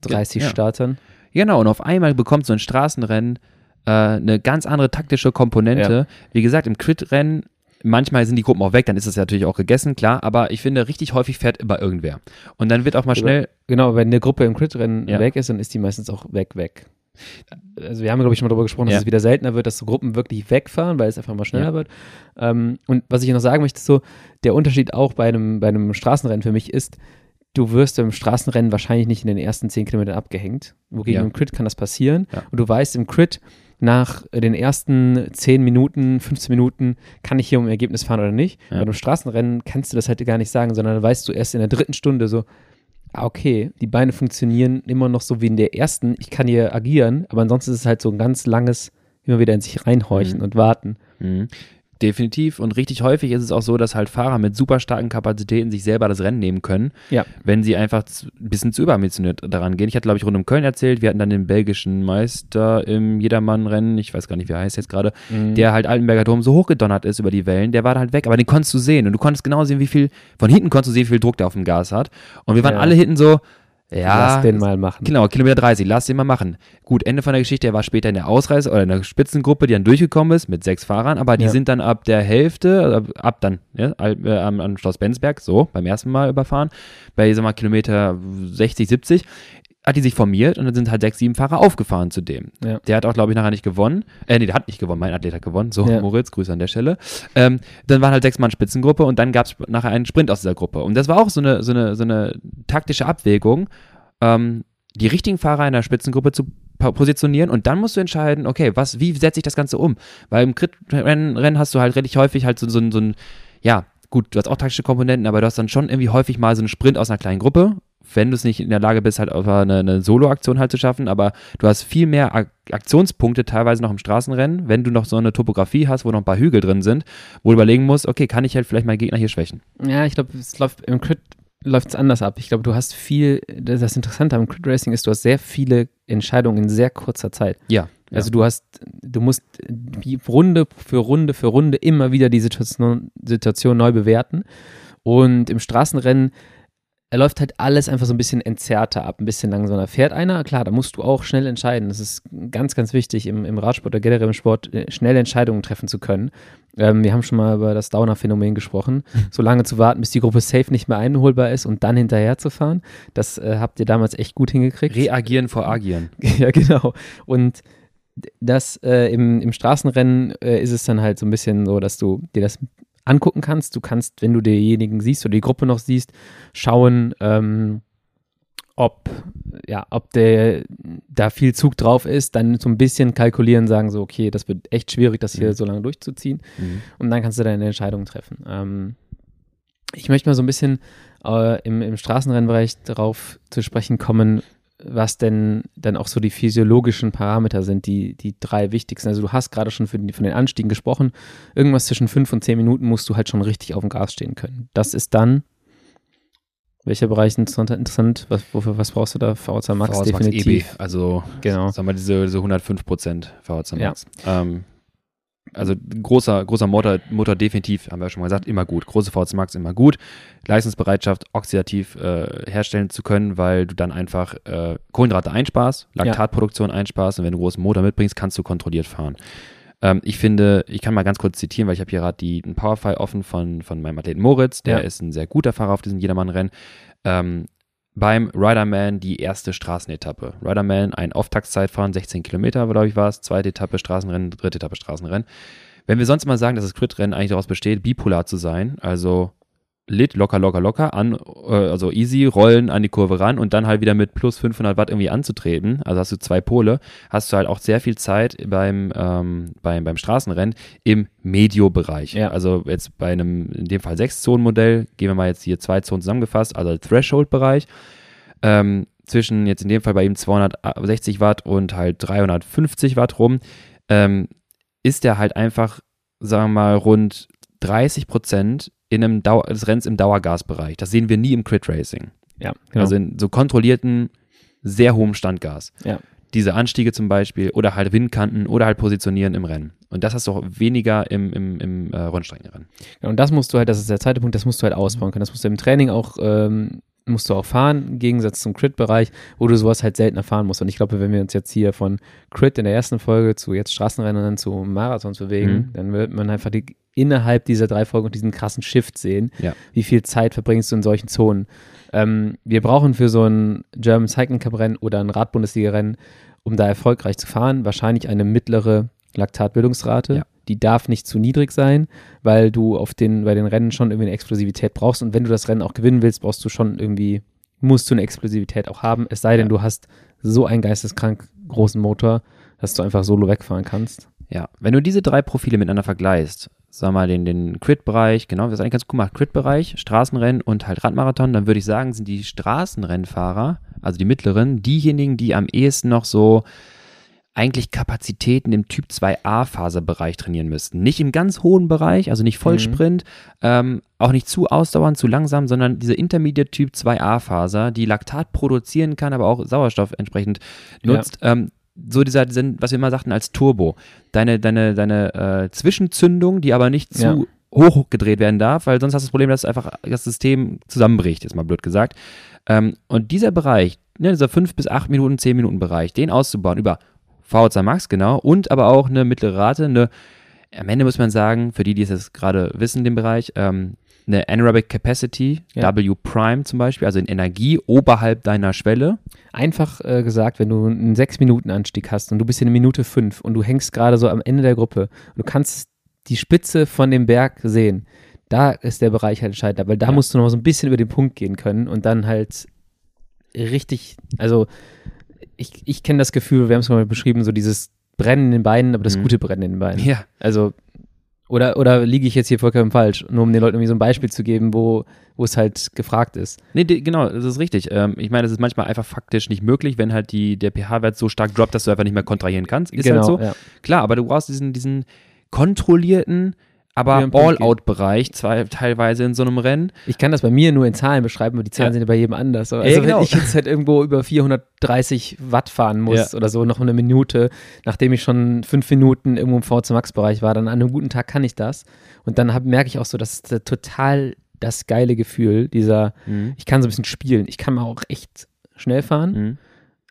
30 Ja. Startern. Genau, und auf einmal bekommt so ein Straßenrennen äh, eine ganz andere taktische Komponente. Wie gesagt, im Crit-Rennen, manchmal sind die Gruppen auch weg, dann ist es ja natürlich auch gegessen, klar, aber ich finde, richtig häufig fährt immer irgendwer. Und dann wird auch mal schnell, Genau, wenn eine Gruppe im Crit-Rennen Ja. weg ist, dann ist die meistens auch weg, weg. Also wir haben, glaube ich, schon mal darüber gesprochen, dass Ja. es wieder seltener wird, dass so Gruppen wirklich wegfahren, weil es einfach mal schneller Ja. wird. Ähm, und was ich noch sagen möchte, ist so, der Unterschied auch bei einem, bei einem Straßenrennen für mich ist, du wirst im Straßenrennen wahrscheinlich nicht in den ersten 10 Kilometern abgehängt. Wogegen im Crit kann das passieren. Und du weißt im Crit, nach den ersten 10 Minuten, 15 Minuten, kann ich hier um Ergebnis fahren oder nicht. Ja. Bei einem Straßenrennen kannst du das halt gar nicht sagen, sondern dann weißt du erst in der dritten Stunde so, ah, okay, die Beine funktionieren immer noch so wie in der ersten. Ich kann hier agieren, aber ansonsten ist es halt so ein ganz langes, immer wieder in sich reinhorchen Mhm. und warten. Mhm. Definitiv. Und richtig häufig ist es auch so, dass halt Fahrer mit super starken Kapazitäten sich selber das Rennen nehmen können, Ja. wenn sie einfach ein bisschen zu überambitioniert daran gehen. Ich hatte, glaube ich, rund um Köln erzählt, wir hatten dann den belgischen Meister im Jedermann-Rennen, ich weiß gar nicht, wie er heißt jetzt gerade, Mhm. der halt Altenberger Dom so hochgedonnert ist über die Wellen, der war da halt weg, aber den konntest du sehen und du konntest genau sehen, wie viel, von hinten konntest du sehen, wie viel Druck der auf dem Gas hat. Und wir waren Ja. alle hinten so, ja, Lass den mal machen. Genau, Kilometer 30, lass den mal machen. Gut, Ende von der Geschichte, er war später in der Ausreise oder in der Spitzengruppe, die dann durchgekommen ist mit sechs Fahrern, aber die Ja. sind dann ab der Hälfte, ab, ab dann, ja, äh, am, am Schloss Bensberg, so, beim ersten Mal überfahren, bei, sag mal, Kilometer 60, 70, hat die sich formiert und dann sind halt sechs, sieben Fahrer aufgefahren zu dem. Ja. Der hat auch, glaube ich, nachher nicht gewonnen. Äh, nee, der hat nicht gewonnen, mein Athlet hat gewonnen. So, Ja. Moritz, Grüße an der Stelle. Ähm, dann waren halt sechs Mann Spitzengruppe und dann gab es nachher einen Sprint aus dieser Gruppe. Und das war auch so eine, so eine, so eine taktische Abwägung, ähm, die richtigen Fahrer in der Spitzengruppe zu po- positionieren und dann musst du entscheiden, okay, was, wie setze ich das Ganze um? Weil im Crit-Rennen Rennen hast du halt relativ häufig halt so, so, so ein, ja, gut, du hast auch taktische Komponenten, aber du hast dann schon irgendwie häufig mal so einen Sprint aus einer kleinen Gruppe, wenn du es nicht in der Lage bist, halt auf eine, eine Solo-Aktion halt zu schaffen, aber du hast viel mehr Ak Aktionspunkte teilweise noch im Straßenrennen, wenn du noch so eine Topografie hast, wo noch ein paar Hügel drin sind, wo du überlegen musst, okay, kann ich halt vielleicht meinen Gegner hier schwächen? Ja, ich glaube, es läuft im Crit läuft es anders ab. Ich glaube, du hast viel, das Interessante am Crit Racing ist, du hast sehr viele Entscheidungen in sehr kurzer Zeit. Ja. Also du hast, du musst Runde für Runde für Runde immer wieder die Situation, Situation neu bewerten. Und im Straßenrennen er läuft halt alles einfach so ein bisschen entzerrter ab, ein bisschen langsamer. Fährt einer, klar, da musst du auch schnell entscheiden. Das ist ganz, ganz wichtig im, im Radsport oder generell im Sport, äh, schnell Entscheidungen treffen zu können. Ähm, wir haben schon mal über das Downer-Phänomen gesprochen. [LAUGHS] So lange zu warten, bis die Gruppe safe nicht mehr einholbar ist und dann hinterher zu fahren. Das äh, habt ihr damals echt gut hingekriegt. Reagieren vor agieren. [LAUGHS] Ja, genau. Und das äh, im, im Straßenrennen äh, ist es dann halt so ein bisschen so, dass du dir das angucken kannst. Du kannst, wenn du denjenigen siehst oder die Gruppe noch siehst, schauen, ähm, ob, ja, ob der da viel Zug drauf ist, dann so ein bisschen kalkulieren, sagen so, okay, das wird echt schwierig, das hier Mhm. so lange durchzuziehen. Mhm. Und dann kannst du deine Entscheidung treffen. Ähm, ich möchte mal so ein bisschen äh, im, im Straßenrennbereich darauf zu sprechen kommen, was denn dann auch so die physiologischen Parameter sind, die, die drei wichtigsten. Also du hast gerade schon die, von den Anstiegen gesprochen. Irgendwas zwischen fünf und zehn Minuten musst du halt schon richtig auf dem Gas stehen können. Das ist dann, welcher Bereich interessant? Was, wofür, was brauchst du da? VHC Max VHC Max definitiv. EB, also Genau. sagen wir diese, diese 105 Prozent VHC Ja. Max. Ähm, also großer, großer Motor, Motor definitiv, haben wir ja schon mal gesagt, immer gut. Große VHC Max immer gut. Leistungsbereitschaft oxidativ äh, herstellen zu können, weil du dann einfach äh, Kohlenhydrate einsparst, Laktatproduktion einsparst und wenn du einen großen Motor mitbringst, kannst du kontrolliert fahren. Ähm, ich finde, ich kann mal ganz kurz zitieren, weil ich habe hier gerade die- einen Powerfile offen von, von meinem Athleten Moritz, der Ja. ist ein sehr guter Fahrer auf diesem Jedermann-Rennen. Ähm, beim Riderman die erste Straßenetappe. Riderman ein Auftaktzeit 16 Kilometer, glaube ich, war es. Zweite Etappe Straßenrennen, dritte Etappe Straßenrennen. Wenn wir sonst mal sagen, dass das Crit-Rennen eigentlich daraus besteht, bipolar zu sein, also lit, locker, locker, locker, an, äh, also easy, rollen an die Kurve ran und dann halt wieder mit plus 500 Watt irgendwie anzutreten, also hast du zwei Pole, hast du halt auch sehr viel Zeit beim, ähm, beim, beim Straßenrennen im Medio-Bereich. Ja. Also jetzt bei einem, in dem Fall Sechs-Zonen-Modell, gehen wir mal jetzt hier zwei Zonen zusammengefasst, also Threshold-Bereich, ähm, zwischen jetzt in dem Fall bei ihm 260 Watt und halt 350 Watt rum, ähm, ist der halt einfach, sagen wir mal, rund 30 Prozent in einem Dauer, des Rennens im Dauergasbereich. Das sehen wir nie im Crit Racing. Ja, genau. Also in so kontrollierten, sehr hohem Standgas. Ja. Diese Anstiege zum Beispiel oder halt Windkanten oder halt Positionieren im Rennen. Und das hast du auch weniger im, im, im äh, Rundstreckenrennen. Ja, und das musst du halt, das ist der zweite Punkt, das musst du halt ausbauen können. Das musst du im Training auch, ähm, musst du auch fahren, im Gegensatz zum Crit-Bereich, wo du sowas halt seltener fahren musst. Und ich glaube, wenn wir uns jetzt hier von Crit in der ersten Folge zu jetzt Straßenrennen zu Marathons bewegen, Mhm. dann wird man einfach die, innerhalb dieser drei Folgen und diesen krassen Shift sehen. Ja. Wie viel Zeit verbringst du in solchen Zonen? Ähm, wir brauchen für so ein German Cycling Cup Rennen oder ein Radbundesliga-Rennen, um da erfolgreich zu fahren, wahrscheinlich eine mittlere Laktatbildungsrate. Ja. Die darf nicht zu niedrig sein, weil du auf den, bei den Rennen schon irgendwie eine Explosivität brauchst. Und wenn du das Rennen auch gewinnen willst, brauchst du schon irgendwie musst du eine Explosivität auch haben, es sei denn, Ja. du hast so einen geisteskrank großen Motor, dass du einfach solo wegfahren kannst. Ja, wenn du diese drei Profile miteinander vergleichst, sag mal den, den Crit-Bereich, genau, das ist eigentlich ganz gut gemacht, Crit-Bereich, Straßenrennen und halt Radmarathon, dann würde ich sagen, sind die Straßenrennfahrer, also die mittleren, diejenigen, die am ehesten noch so eigentlich Kapazitäten im Typ 2a-Phasebereich trainieren müssten. Nicht im ganz hohen Bereich, also nicht Vollsprint, ähm, auch nicht zu ausdauernd, zu langsam, sondern diese Intermediate Typ 2a-Faser, die Laktat produzieren kann, aber auch Sauerstoff entsprechend Ja. nutzt. Ähm, so dieser, diesen, was wir immer sagten als Turbo. Deine, deine, deine äh, Zwischenzündung, die aber nicht zu Ja. hoch gedreht werden darf, weil sonst hast du das Problem, dass einfach das System zusammenbricht, jetzt mal blöd gesagt. Ähm, und dieser Bereich, ne, dieser 5 bis 8 Minuten, 10 Minuten Bereich, den auszubauen über VHC Max, genau, und aber auch eine mittlere Rate, eine, am Ende muss man sagen, für die, die es jetzt gerade wissen, den Bereich, ähm, eine Anaerobic Capacity, Ja. W Prime zum Beispiel, also in Energie oberhalb deiner Schwelle. Einfach äh, gesagt, wenn du einen 6-Minuten-Anstieg hast und du bist in eine Minute 5 und du hängst gerade so am Ende der Gruppe und du kannst die Spitze von dem Berg sehen, da ist der Bereich halt entscheidend, weil da Ja. musst du noch so ein bisschen über den Punkt gehen können und dann halt richtig, also ich, ich kenne das Gefühl, wir haben es mal beschrieben, so dieses Brennen in den Beinen, aber das Mhm. gute Brennen in den Beinen. Ja, Also, oder, oder liege ich jetzt hier vollkommen falsch, nur um den Leuten irgendwie so ein Beispiel zu geben, wo, wo es halt gefragt ist. Nee, die, genau, das ist richtig. Ähm, ich meine, es ist manchmal einfach faktisch nicht möglich, wenn halt die, der pH-Wert so stark droppt, dass du einfach nicht mehr kontrahieren kannst. Ist halt so. ja. Klar, aber du brauchst diesen, diesen kontrollierten, aber All-Out-Bereich, teilweise in so einem Rennen. Ich kann das bei mir nur in Zahlen beschreiben, aber die Zahlen Ja. sind ja bei jedem anders. Also Ja, genau. wenn ich jetzt halt irgendwo über 430 Watt fahren muss Ja. oder so, noch eine Minute, nachdem ich schon fünf Minuten irgendwo im VC Max-Bereich war, dann an einem guten Tag kann ich das. Und dann hab, merke ich auch so, das ist äh, total das geile Gefühl, dieser, ich kann so ein bisschen spielen. Ich kann mal auch echt schnell fahren, Mhm.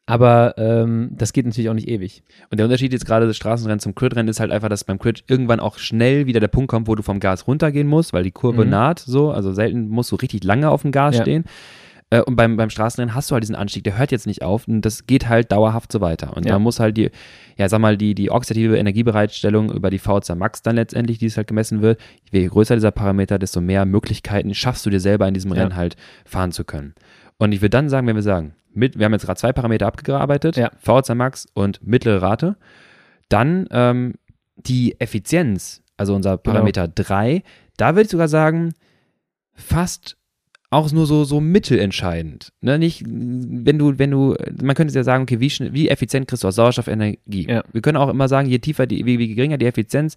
Aber ähm, das geht natürlich auch nicht ewig. Und der Unterschied jetzt gerade des Straßenrennen zum Crit-Rennen ist halt einfach, dass beim Crit irgendwann auch schnell wieder der Punkt kommt, wo du vom Gas runtergehen musst, weil die Kurve Mhm. naht so. Also selten musst du richtig lange auf dem Gas Ja. stehen. Äh, Und beim, beim Straßenrennen hast du halt diesen Anstieg, der hört jetzt nicht auf und das geht halt dauerhaft so weiter. Und Ja. da muss halt die, ja, sag mal, die, die oxidative Energiebereitstellung über die VHC Max dann letztendlich, die es halt gemessen wird, je größer dieser Parameter, desto mehr Möglichkeiten schaffst du dir selber in diesem Ja. Rennen halt fahren zu können. Und ich würde dann sagen, wenn wir sagen, mit, wir haben jetzt gerade zwei Parameter abgearbeitet, Ja. VHC Max und mittlere Rate, dann ähm, die Effizienz, also unser Genau. Parameter 3, da würde ich sogar sagen, fast auch nur so, so mittelentscheidend. Ne? Nicht, wenn du, wenn du, man könnte ja sagen, okay, wie, schnell, wie effizient kriegst du aus Sauerstoffenergie? Ja. Wir können auch immer sagen, je tiefer, die, wie, wie geringer die Effizienz,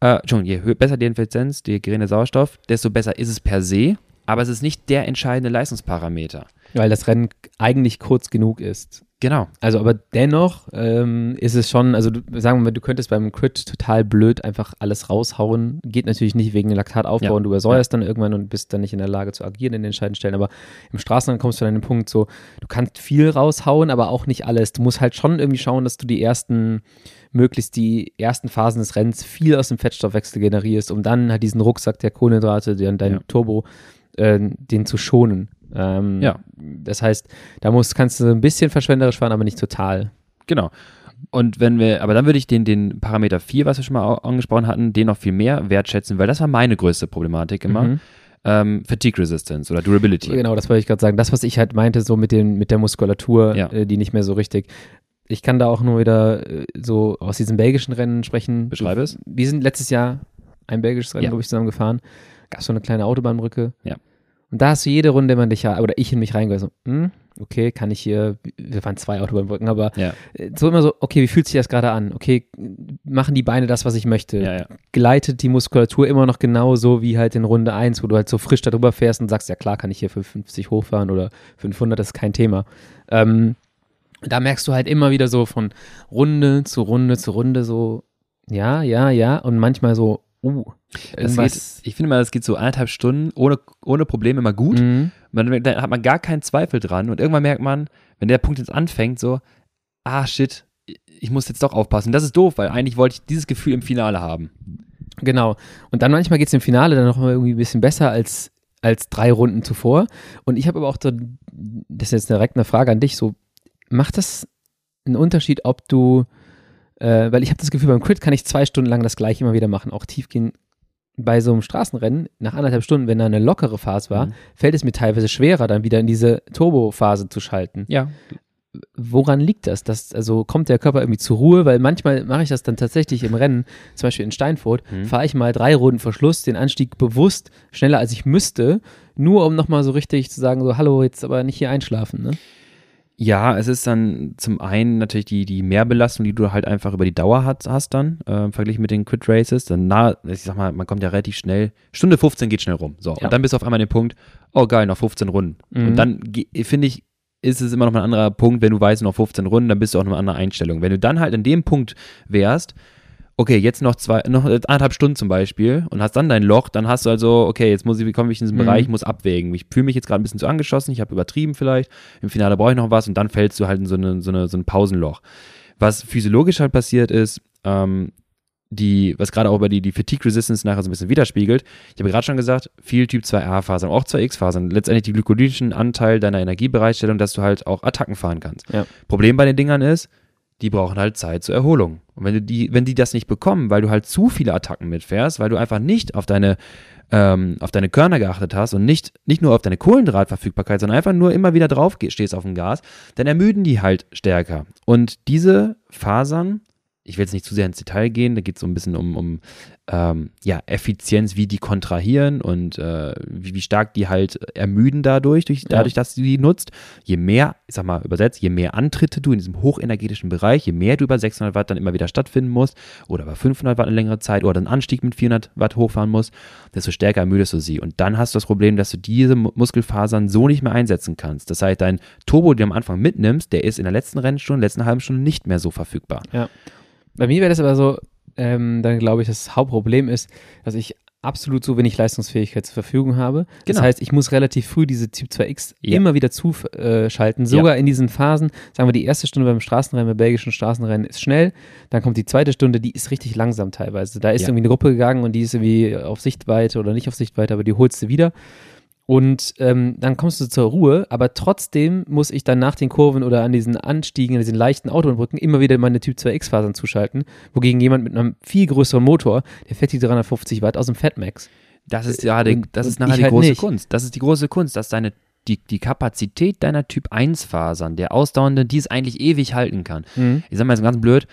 äh, schon, je besser die Effizienz, je geringer Sauerstoff, desto besser ist es per se, aber es ist nicht der entscheidende Leistungsparameter. Weil das Rennen eigentlich kurz genug ist. Genau. Also, aber dennoch ähm, ist es schon, also du, sagen wir mal, du könntest beim Crit total blöd einfach alles raushauen. Geht natürlich nicht wegen Laktataufbau Ja. und du übersäuerst dann irgendwann und bist dann nicht in der Lage zu agieren in den entscheidenden Stellen. Aber im Straßenrennen kommst du an den Punkt so, du kannst viel raushauen, aber auch nicht alles. Du musst halt schon irgendwie schauen, dass du die ersten, möglichst die ersten Phasen des Rennens viel aus dem Fettstoffwechsel generierst, um dann halt diesen Rucksack der Kohlenhydrate, den, dein Ja. Turbo, äh, den zu schonen. Ähm, Ja. Das heißt, da musst, kannst du ein bisschen verschwenderisch fahren, aber nicht total. Genau. Und wenn wir, aber dann würde ich den, den Parameter 4, was wir schon mal angesprochen hatten, den noch viel mehr wertschätzen, weil das war meine größte Problematik immer. Mhm. Ähm, Fatigue Resistance oder Durability. Genau, das wollte ich gerade sagen. Das, was ich halt meinte, so mit, den, mit der Muskulatur, Ja. äh, die nicht mehr so richtig. Ich kann da auch nur wieder äh, so aus diesen belgischen Rennen sprechen. Beschreibe es. Wir sind letztes Jahr ein belgisches Rennen, Ja. glaube ich, zusammen gefahren. Gab so eine kleine Autobahnbrücke. Ja. Und da hast du jede Runde immer dich, oder ich in mich reingehört, so, hm, okay, kann ich hier, wir fahren zwei Autobahnbrücken, aber Ja. äh, so immer so, okay, wie fühlt sich das gerade an? Okay, machen die Beine das, was ich möchte? Ja, ja. gleitet die Muskulatur immer noch genauso wie halt in Runde 1, wo du halt so frisch darüber fährst und sagst, ja klar, kann ich hier für 50 hochfahren oder 500, das ist kein Thema. Ähm, da merkst du halt immer wieder so von Runde zu Runde zu Runde so, ja, ja, ja und manchmal so, uh, Das geht, ich finde mal, das geht so eineinhalb Stunden ohne, ohne Probleme immer gut. Mhm. Man, da hat man gar keinen Zweifel dran und irgendwann merkt man, wenn der Punkt jetzt anfängt, so, ah shit, ich muss jetzt doch aufpassen. Das ist doof, weil eigentlich wollte ich dieses Gefühl im Finale haben. Genau. Und dann manchmal geht es im Finale dann noch mal irgendwie ein bisschen besser als, als drei Runden zuvor. Und ich habe aber auch so, das ist jetzt direkt eine Frage an dich, so, macht das einen Unterschied, ob du, äh, weil ich habe das Gefühl, beim Crit kann ich zwei Stunden lang das gleiche immer wieder machen, auch tief gehen, bei so einem Straßenrennen, nach anderthalb Stunden, wenn da eine lockere Phase war, Mhm. fällt es mir teilweise schwerer, dann wieder in diese Turbophase zu schalten. Ja. Woran liegt das? das? Also kommt der Körper irgendwie zur Ruhe? Weil manchmal mache ich das dann tatsächlich im Rennen, zum Beispiel in Steinfurt, Mhm. fahre ich mal drei Runden vor Schluss den Anstieg bewusst schneller als ich müsste, nur um nochmal so richtig zu sagen, so hallo, jetzt aber nicht hier einschlafen. Ne? Ja, es ist dann zum einen natürlich die, die Mehrbelastung, die du halt einfach über die Dauer hast, hast dann, äh, verglichen mit den Crit Races. Dann nah, ich sag mal, man kommt ja relativ schnell, Stunde 15 geht schnell rum. So, Ja. und dann bist du auf einmal an dem Punkt, oh geil, noch 15 Runden. Mhm. Und dann finde ich, ist es immer noch mal ein anderer Punkt, wenn du weißt, noch 15 Runden, dann bist du auch noch eine andere Einstellung. Wenn du dann halt an dem Punkt wärst, okay, jetzt noch zwei, noch anderthalb Stunden zum Beispiel und hast dann dein Loch, dann hast du also, okay, jetzt muss ich, wie komme ich in diesen Mhm. Bereich, muss abwägen. Ich fühle mich jetzt gerade ein bisschen zu angeschossen, ich habe übertrieben vielleicht, im Finale brauche ich noch was und dann fällst du halt in so, eine, so, eine, so ein Pausenloch. Was physiologisch halt passiert ist, ähm, die, was gerade auch über die, die Fatigue Resistance nachher so ein bisschen widerspiegelt. Ich habe gerade schon gesagt, viel Typ 2a-Fasern, auch 2x-Fasern, letztendlich die glykologischen Anteil deiner Energiebereitstellung, dass du halt auch Attacken fahren kannst. Ja. Problem bei den Dingern ist, die brauchen halt Zeit zur Erholung. Und wenn du die, wenn die das nicht bekommen, weil du halt zu viele Attacken mitfährst, weil du einfach nicht auf deine, ähm, auf deine Körner geachtet hast und nicht, nicht nur auf deine Kohlenhydratverfügbarkeit, sondern einfach nur immer wieder drauf stehst auf dem Gas, dann ermüden die halt stärker. Und diese Fasern, ich will jetzt nicht zu sehr ins Detail gehen, da geht es so ein bisschen um, um ähm, ja, Effizienz, wie die kontrahieren und äh, wie, wie stark die halt ermüden dadurch, durch, dadurch, dass du die nutzt. Je mehr, ich sag mal übersetzt, je mehr Antritte du in diesem hochenergetischen Bereich, je mehr du über 600 Watt dann immer wieder stattfinden musst oder über 500 Watt eine längere Zeit oder einen Anstieg mit 400 Watt hochfahren musst, desto stärker ermüdest du sie. Und dann hast du das Problem, dass du diese Mu- Muskelfasern so nicht mehr einsetzen kannst. Das heißt, dein Turbo, den du am Anfang mitnimmst, der ist in der letzten Rennstunde, letzten halben Stunde nicht mehr so verfügbar. Bei mir wäre das aber so, ähm, dann glaube ich, das Hauptproblem ist, dass ich absolut so wenig Leistungsfähigkeit zur Verfügung habe. Das Genau. heißt, ich muss relativ früh diese Typ 2X Ja. immer wieder zuschalten, sogar in diesen Phasen. Sagen wir, die erste Stunde beim Straßenrennen, beim belgischen Straßenrennen ist schnell, dann kommt die zweite Stunde, die ist richtig langsam teilweise. Da ist Ja. irgendwie eine Gruppe gegangen und die ist irgendwie auf Sichtweite oder nicht auf Sichtweite, aber die holst du wieder. Und ähm, dann kommst du zur Ruhe, aber trotzdem muss ich dann nach den Kurven oder an diesen Anstiegen, an diesen leichten Autobahnbrücken immer wieder meine Typ 2X-Fasern zuschalten, wogegen jemand mit einem viel größeren Motor, der fährt die 350 Watt aus dem Fatmax. Das ist ja, die, Und- das ist nachher die halt große nicht. Kunst. Das ist die große Kunst, dass deine die, die Kapazität deiner Typ 1 Fasern, der ausdauernde, die es eigentlich ewig halten kann. Ich sag mal jetzt ganz blöd,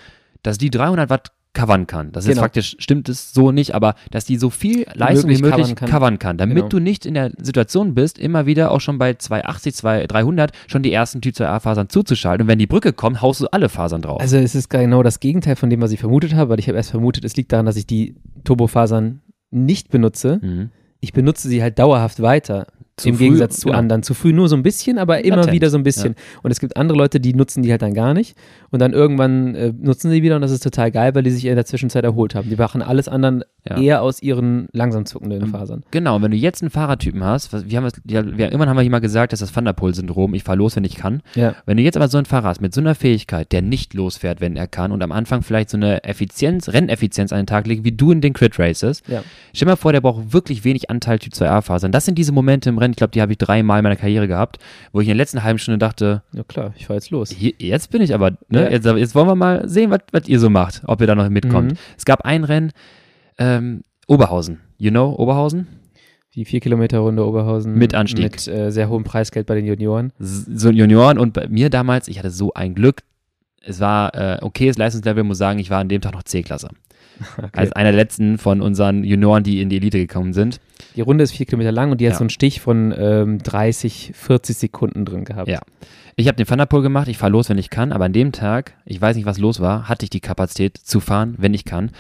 dass die 300 Watt covern kann. Das ist Genau. faktisch, stimmt es so nicht, aber dass die so viel Leistung wie möglich möglich covern kann. covern kann, damit Genau. du nicht in der Situation bist, immer wieder auch schon bei 280, 2, 300 schon die ersten Typ 2a Fasern zuzuschalten. Und wenn die Brücke kommt, haust du alle Fasern drauf. Also es ist genau das Gegenteil von dem, was ich vermutet habe, weil ich habe erst vermutet, es liegt daran, dass ich die Turbofasern nicht benutze. mhm. Ich benutze sie halt dauerhaft weiter. Zu Im früh, Gegensatz zu genau. anderen. Zu früh nur so ein bisschen, aber immer Latent, wieder so ein bisschen. Und es gibt andere Leute, die nutzen die halt dann gar nicht. Und dann irgendwann äh, nutzen sie wieder und das ist total geil, weil die sich in der Zwischenzeit erholt haben. Die machen alles anderen Ja. eher aus ihren langsam zuckenden Ähm, Fasern. Genau, und wenn du jetzt einen Fahrertypen hast, was, wir haben es, ja, wir, irgendwann haben wir hier mal gesagt, dass das Thunderpole-Syndrom, ich fahr los, wenn ich kann. Ja. Wenn du jetzt aber so einen Fahrer hast mit so einer Fähigkeit, der nicht losfährt, wenn er kann und am Anfang vielleicht so eine Effizienz, Renneffizienz an den Tag legt, wie du in den Crit Races. Ja. Stell dir mal vor, der braucht wirklich wenig Anteil Typ 2A-Fasern. Das sind diese Momente im Rennen, ich glaube, die habe ich dreimal in meiner Karriere gehabt, wo ich in der letzten halben Stunde dachte, Ja klar, ich fahr jetzt los. hier, jetzt bin ich aber, ne? Ja. jetzt, jetzt wollen wir mal sehen, was, ihr so macht, ob ihr da noch mitkommt. Mhm. Es gab ein Rennen, ähm, Oberhausen. You know Oberhausen? Die vier Kilometer Runde Oberhausen. Mit Anstieg. Mit äh, sehr hohem Preisgeld bei den Junioren. so Junioren und bei mir damals, ich hatte so ein Glück. Es war äh, okayes Leistungslevel, muss sagen, ich war an dem Tag noch C-Klasse. [LAUGHS] Als einer der letzten von unseren Junioren, die in die Elite gekommen sind. Die Runde ist vier Kilometer lang und die hat Ja. so einen Stich von ähm, 30, 40 Sekunden drin gehabt. Ja. Ich habe den Thunderpole gemacht, ich fahre los, wenn ich kann, aber an dem Tag, ich weiß nicht, was los war, hatte ich die Kapazität zu fahren, wenn ich kann.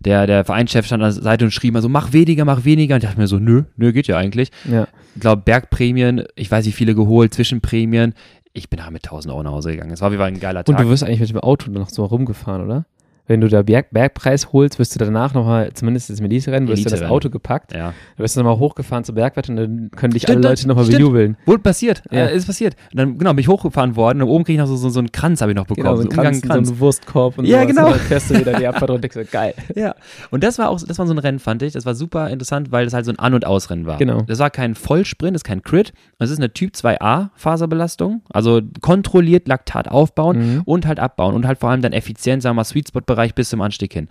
Der, der Vereinschef stand an der Seite und schrie mal so, mach weniger, mach weniger. Und ich dachte mir so, nö, nö, geht ja eigentlich. ja. Ich glaube, Bergprämien, ich weiß nicht, viele geholt, Zwischenprämien. Ich bin da mit 1000 Euro nach Hause gegangen. Es war wie ein geiler Tag. Und du wirst eigentlich mit dem Auto noch so rumgefahren, oder? Wenn du da Berg, Bergpreis holst, wirst du danach nochmal, zumindest das Melise-Rennen, wirst du das Elite-Rennen. Auto gepackt, ja. dann wirst du nochmal hochgefahren zur Bergwette und dann können dich Stimmt, alle Leute nochmal bejubeln. Wurde passiert. Ja. Äh, ist passiert. Und dann, genau, bin ich hochgefahren worden und oben kriege ich noch so, so, so einen Kranz, habe ich noch bekommen. Genau, so ein Umgang- Kranz, so einen Wurstkorb und Ja, sowas. genau. Und dann fährst du wieder die Abfahrt und denkst so, geil. [LAUGHS] Ja. Und das war auch, das war so ein Rennen, fand ich. Das war super interessant, weil das halt so ein An- und Ausrennen war. Genau. Das war kein Vollsprint, das ist kein Crit. Das ist eine Typ 2a Faserbelastung. Also kontrolliert Laktat aufbauen Mhm. und halt abbauen und halt vor allem dann effizient, sagen wir mal, Sweet Spot Bereich bis zum Anstieg hin.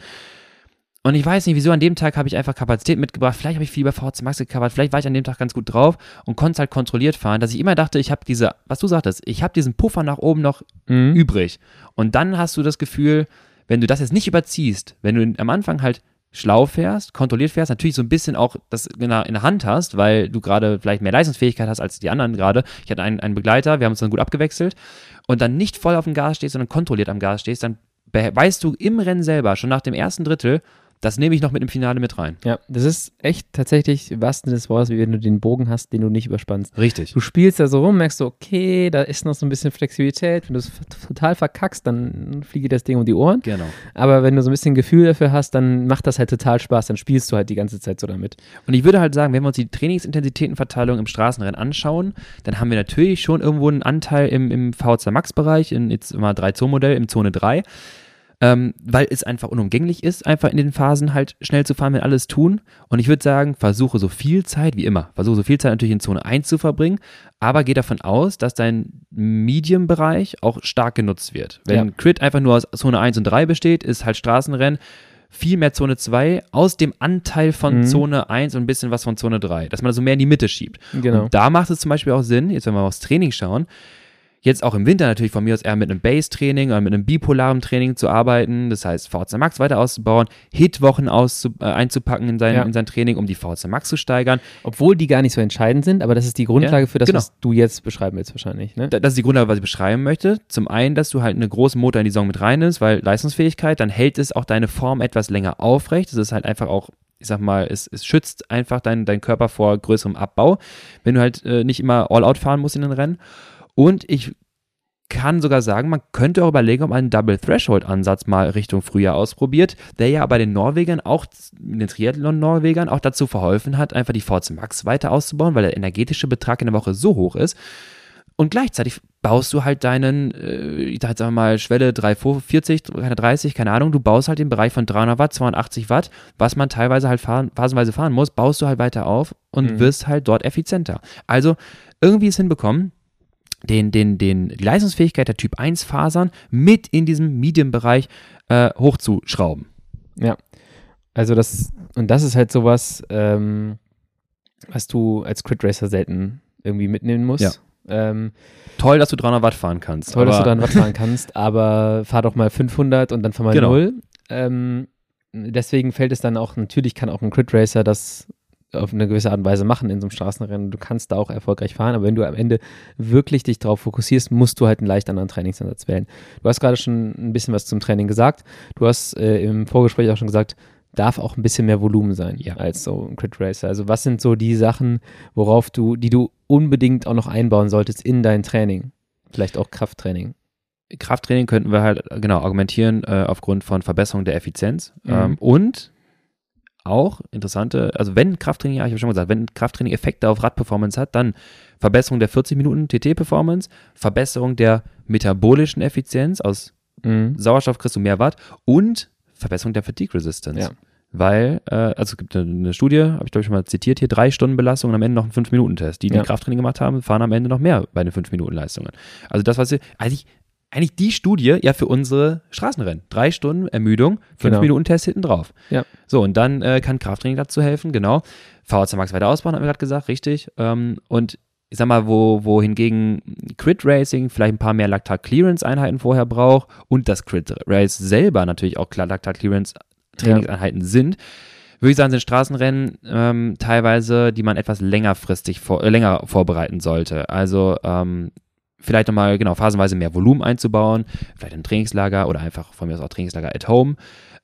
Und ich weiß nicht, wieso an dem Tag habe ich einfach Kapazität mitgebracht. Vielleicht habe ich viel über VHC Max gecovert. Vielleicht war ich an dem Tag ganz gut drauf und konnte es halt kontrolliert fahren, dass ich immer dachte, ich habe diese, was du sagtest, ich habe diesen Puffer nach oben noch Mhm. übrig. Und dann hast du das Gefühl, wenn du das jetzt nicht überziehst, wenn du am Anfang halt schlau fährst, kontrolliert fährst, natürlich so ein bisschen auch das in der, in der Hand hast, weil du gerade vielleicht mehr Leistungsfähigkeit hast als die anderen gerade. Ich hatte einen, einen Begleiter, wir haben uns dann gut abgewechselt und dann nicht voll auf dem Gas stehst, sondern kontrolliert am Gas stehst, dann weißt du im Rennen selber, schon nach dem ersten Drittel, das nehme ich noch mit im Finale mit rein. Ja, das ist echt tatsächlich im wahrsten Sinne des Wortes, wie wenn du den Bogen hast, den du nicht überspannst. Richtig. Du spielst da so rum, merkst so, okay, da ist noch so ein bisschen Flexibilität. Wenn du es total verkackst, dann fliegt dir das Ding um die Ohren. Genau. Aber wenn du so ein bisschen Gefühl dafür hast, dann macht das halt total Spaß. Dann spielst du halt die ganze Zeit so damit. Und ich würde halt sagen, wenn wir uns die Trainingsintensitätenverteilung im Straßenrennen anschauen, dann haben wir natürlich schon irgendwo einen Anteil im, im VHC Max-Bereich, in jetzt immer 3-Zonen-Modell, im Zone 3, ähm, weil es einfach unumgänglich ist, einfach in den Phasen halt schnell zu fahren, wenn alles tun. Und ich würde sagen, versuche so viel Zeit, wie immer, versuche so viel Zeit natürlich in Zone 1 zu verbringen, aber geh davon aus, dass dein Medium-Bereich auch stark genutzt wird. Wenn Ja. Crit einfach nur aus Zone 1 und 3 besteht, ist halt Straßenrennen viel mehr Zone 2 aus dem Anteil von Mhm. Zone 1 und ein bisschen was von Zone 3, dass man das so mehr in die Mitte schiebt. Genau. Und da macht es zum Beispiel auch Sinn, jetzt wenn wir mal aufs Training schauen, jetzt auch im Winter natürlich von mir aus eher mit einem Base-Training oder mit einem bipolaren Training zu arbeiten, das heißt VHC Max weiter auszubauen, Hit-Wochen auszu äh, einzupacken in sein, Ja. in sein Training, um die VHC Max zu steigern. Obwohl die gar nicht so entscheidend sind, aber das ist die Grundlage Ja, für das, genau. was du jetzt beschreiben willst wahrscheinlich. Ne? Da- Das ist die Grundlage, was ich beschreiben möchte. Zum einen, dass du halt einen großen Motor in die Saison mit reinnimmst, weil Leistungsfähigkeit, dann hält es auch deine Form etwas länger aufrecht. Das ist halt einfach auch, ich sag mal, es, es schützt einfach deinen dein Körper vor größerem Abbau, wenn du halt äh, nicht immer All-Out fahren musst in den Rennen. Und ich kann sogar sagen, man könnte auch überlegen, ob man einen Double Threshold-Ansatz mal Richtung Frühjahr ausprobiert, der ja bei den Norwegern auch, den Triathlon-Norwegern auch dazu verholfen hat, einfach die VC Max weiter auszubauen, weil der energetische Betrag in der Woche so hoch ist. Und gleichzeitig baust du halt deinen, äh, ich sag jetzt mal, Schwelle 340, 330, keine Ahnung, du baust halt den Bereich von 300 Watt, 280 Watt, was man teilweise halt fahren, phasenweise fahren muss, baust du halt weiter auf und Mhm. wirst halt dort effizienter. Also irgendwie es hinbekommen, den, den, den, die Leistungsfähigkeit der Typ 1 Fasern mit in diesem Medium-Bereich äh, hochzuschrauben. Ja. Also das, und das ist halt sowas, ähm, was du als Crit Racer selten irgendwie mitnehmen musst. Ja. Ähm, Toll, dass du 300 Watt fahren kannst. toll, dass du aber- dann was fahren [LAUGHS] kannst, aber fahr doch mal 500 und dann fahr mal Genau. 0. Ähm, deswegen fällt es dann auch, natürlich kann auch ein Crit Racer das auf eine gewisse Art und Weise machen in so einem Straßenrennen. Du kannst da auch erfolgreich fahren, aber wenn du am Ende wirklich dich darauf fokussierst, musst du halt einen leicht anderen Trainingsansatz wählen. Du hast gerade schon ein bisschen was zum Training gesagt. Du hast äh, im Vorgespräch auch schon gesagt, darf auch ein bisschen mehr Volumen sein Ja. als so ein Crit Racer. Also was sind so die Sachen, worauf du, die du unbedingt auch noch einbauen solltest in dein Training? Vielleicht auch Krafttraining. Krafttraining könnten wir halt äh, genau argumentieren äh, aufgrund von Verbesserung der Effizienz Mhm. ähm, und auch interessante, also wenn Krafttraining, ja, ich habe schon gesagt, wenn Krafttraining Effekte auf Radperformance hat, dann Verbesserung der 40 Minuten TT-Performance, Verbesserung der metabolischen Effizienz, aus Mhm. Sauerstoff kriegst du mehr Watt und Verbesserung der Fatigue Resistance. Ja. Weil, äh, also es gibt eine, eine Studie, habe ich glaube ich schon mal zitiert hier, drei Stunden Belastung und am Ende noch einen 5-Minuten-Test. Die, die Ja. Krafttraining gemacht haben, fahren am Ende noch mehr bei den 5-Minuten-Leistungen. Also das, was sie, eigentlich, eigentlich die Studie ja für unsere Straßenrennen. Drei Stunden Ermüdung, Genau. 5-Minuten-Test hinten drauf. Ja. So, und dann äh, kann Krafttraining dazu helfen, genau. VHC Max weiter ausbauen, haben wir gerade gesagt, richtig. Ähm, und ich sag mal, wo, wo hingegen Crit Racing vielleicht ein paar mehr Lactat Clearance Einheiten vorher braucht und das Crit Race selber natürlich auch klar Lactat Clearance Trainingseinheiten sind, würde ich sagen, sind Straßenrennen ähm, teilweise, die man etwas längerfristig vor, äh, länger vorbereiten sollte. Also ähm, vielleicht nochmal, genau, phasenweise mehr Volumen einzubauen, vielleicht ein Trainingslager oder einfach von mir aus auch Trainingslager at home.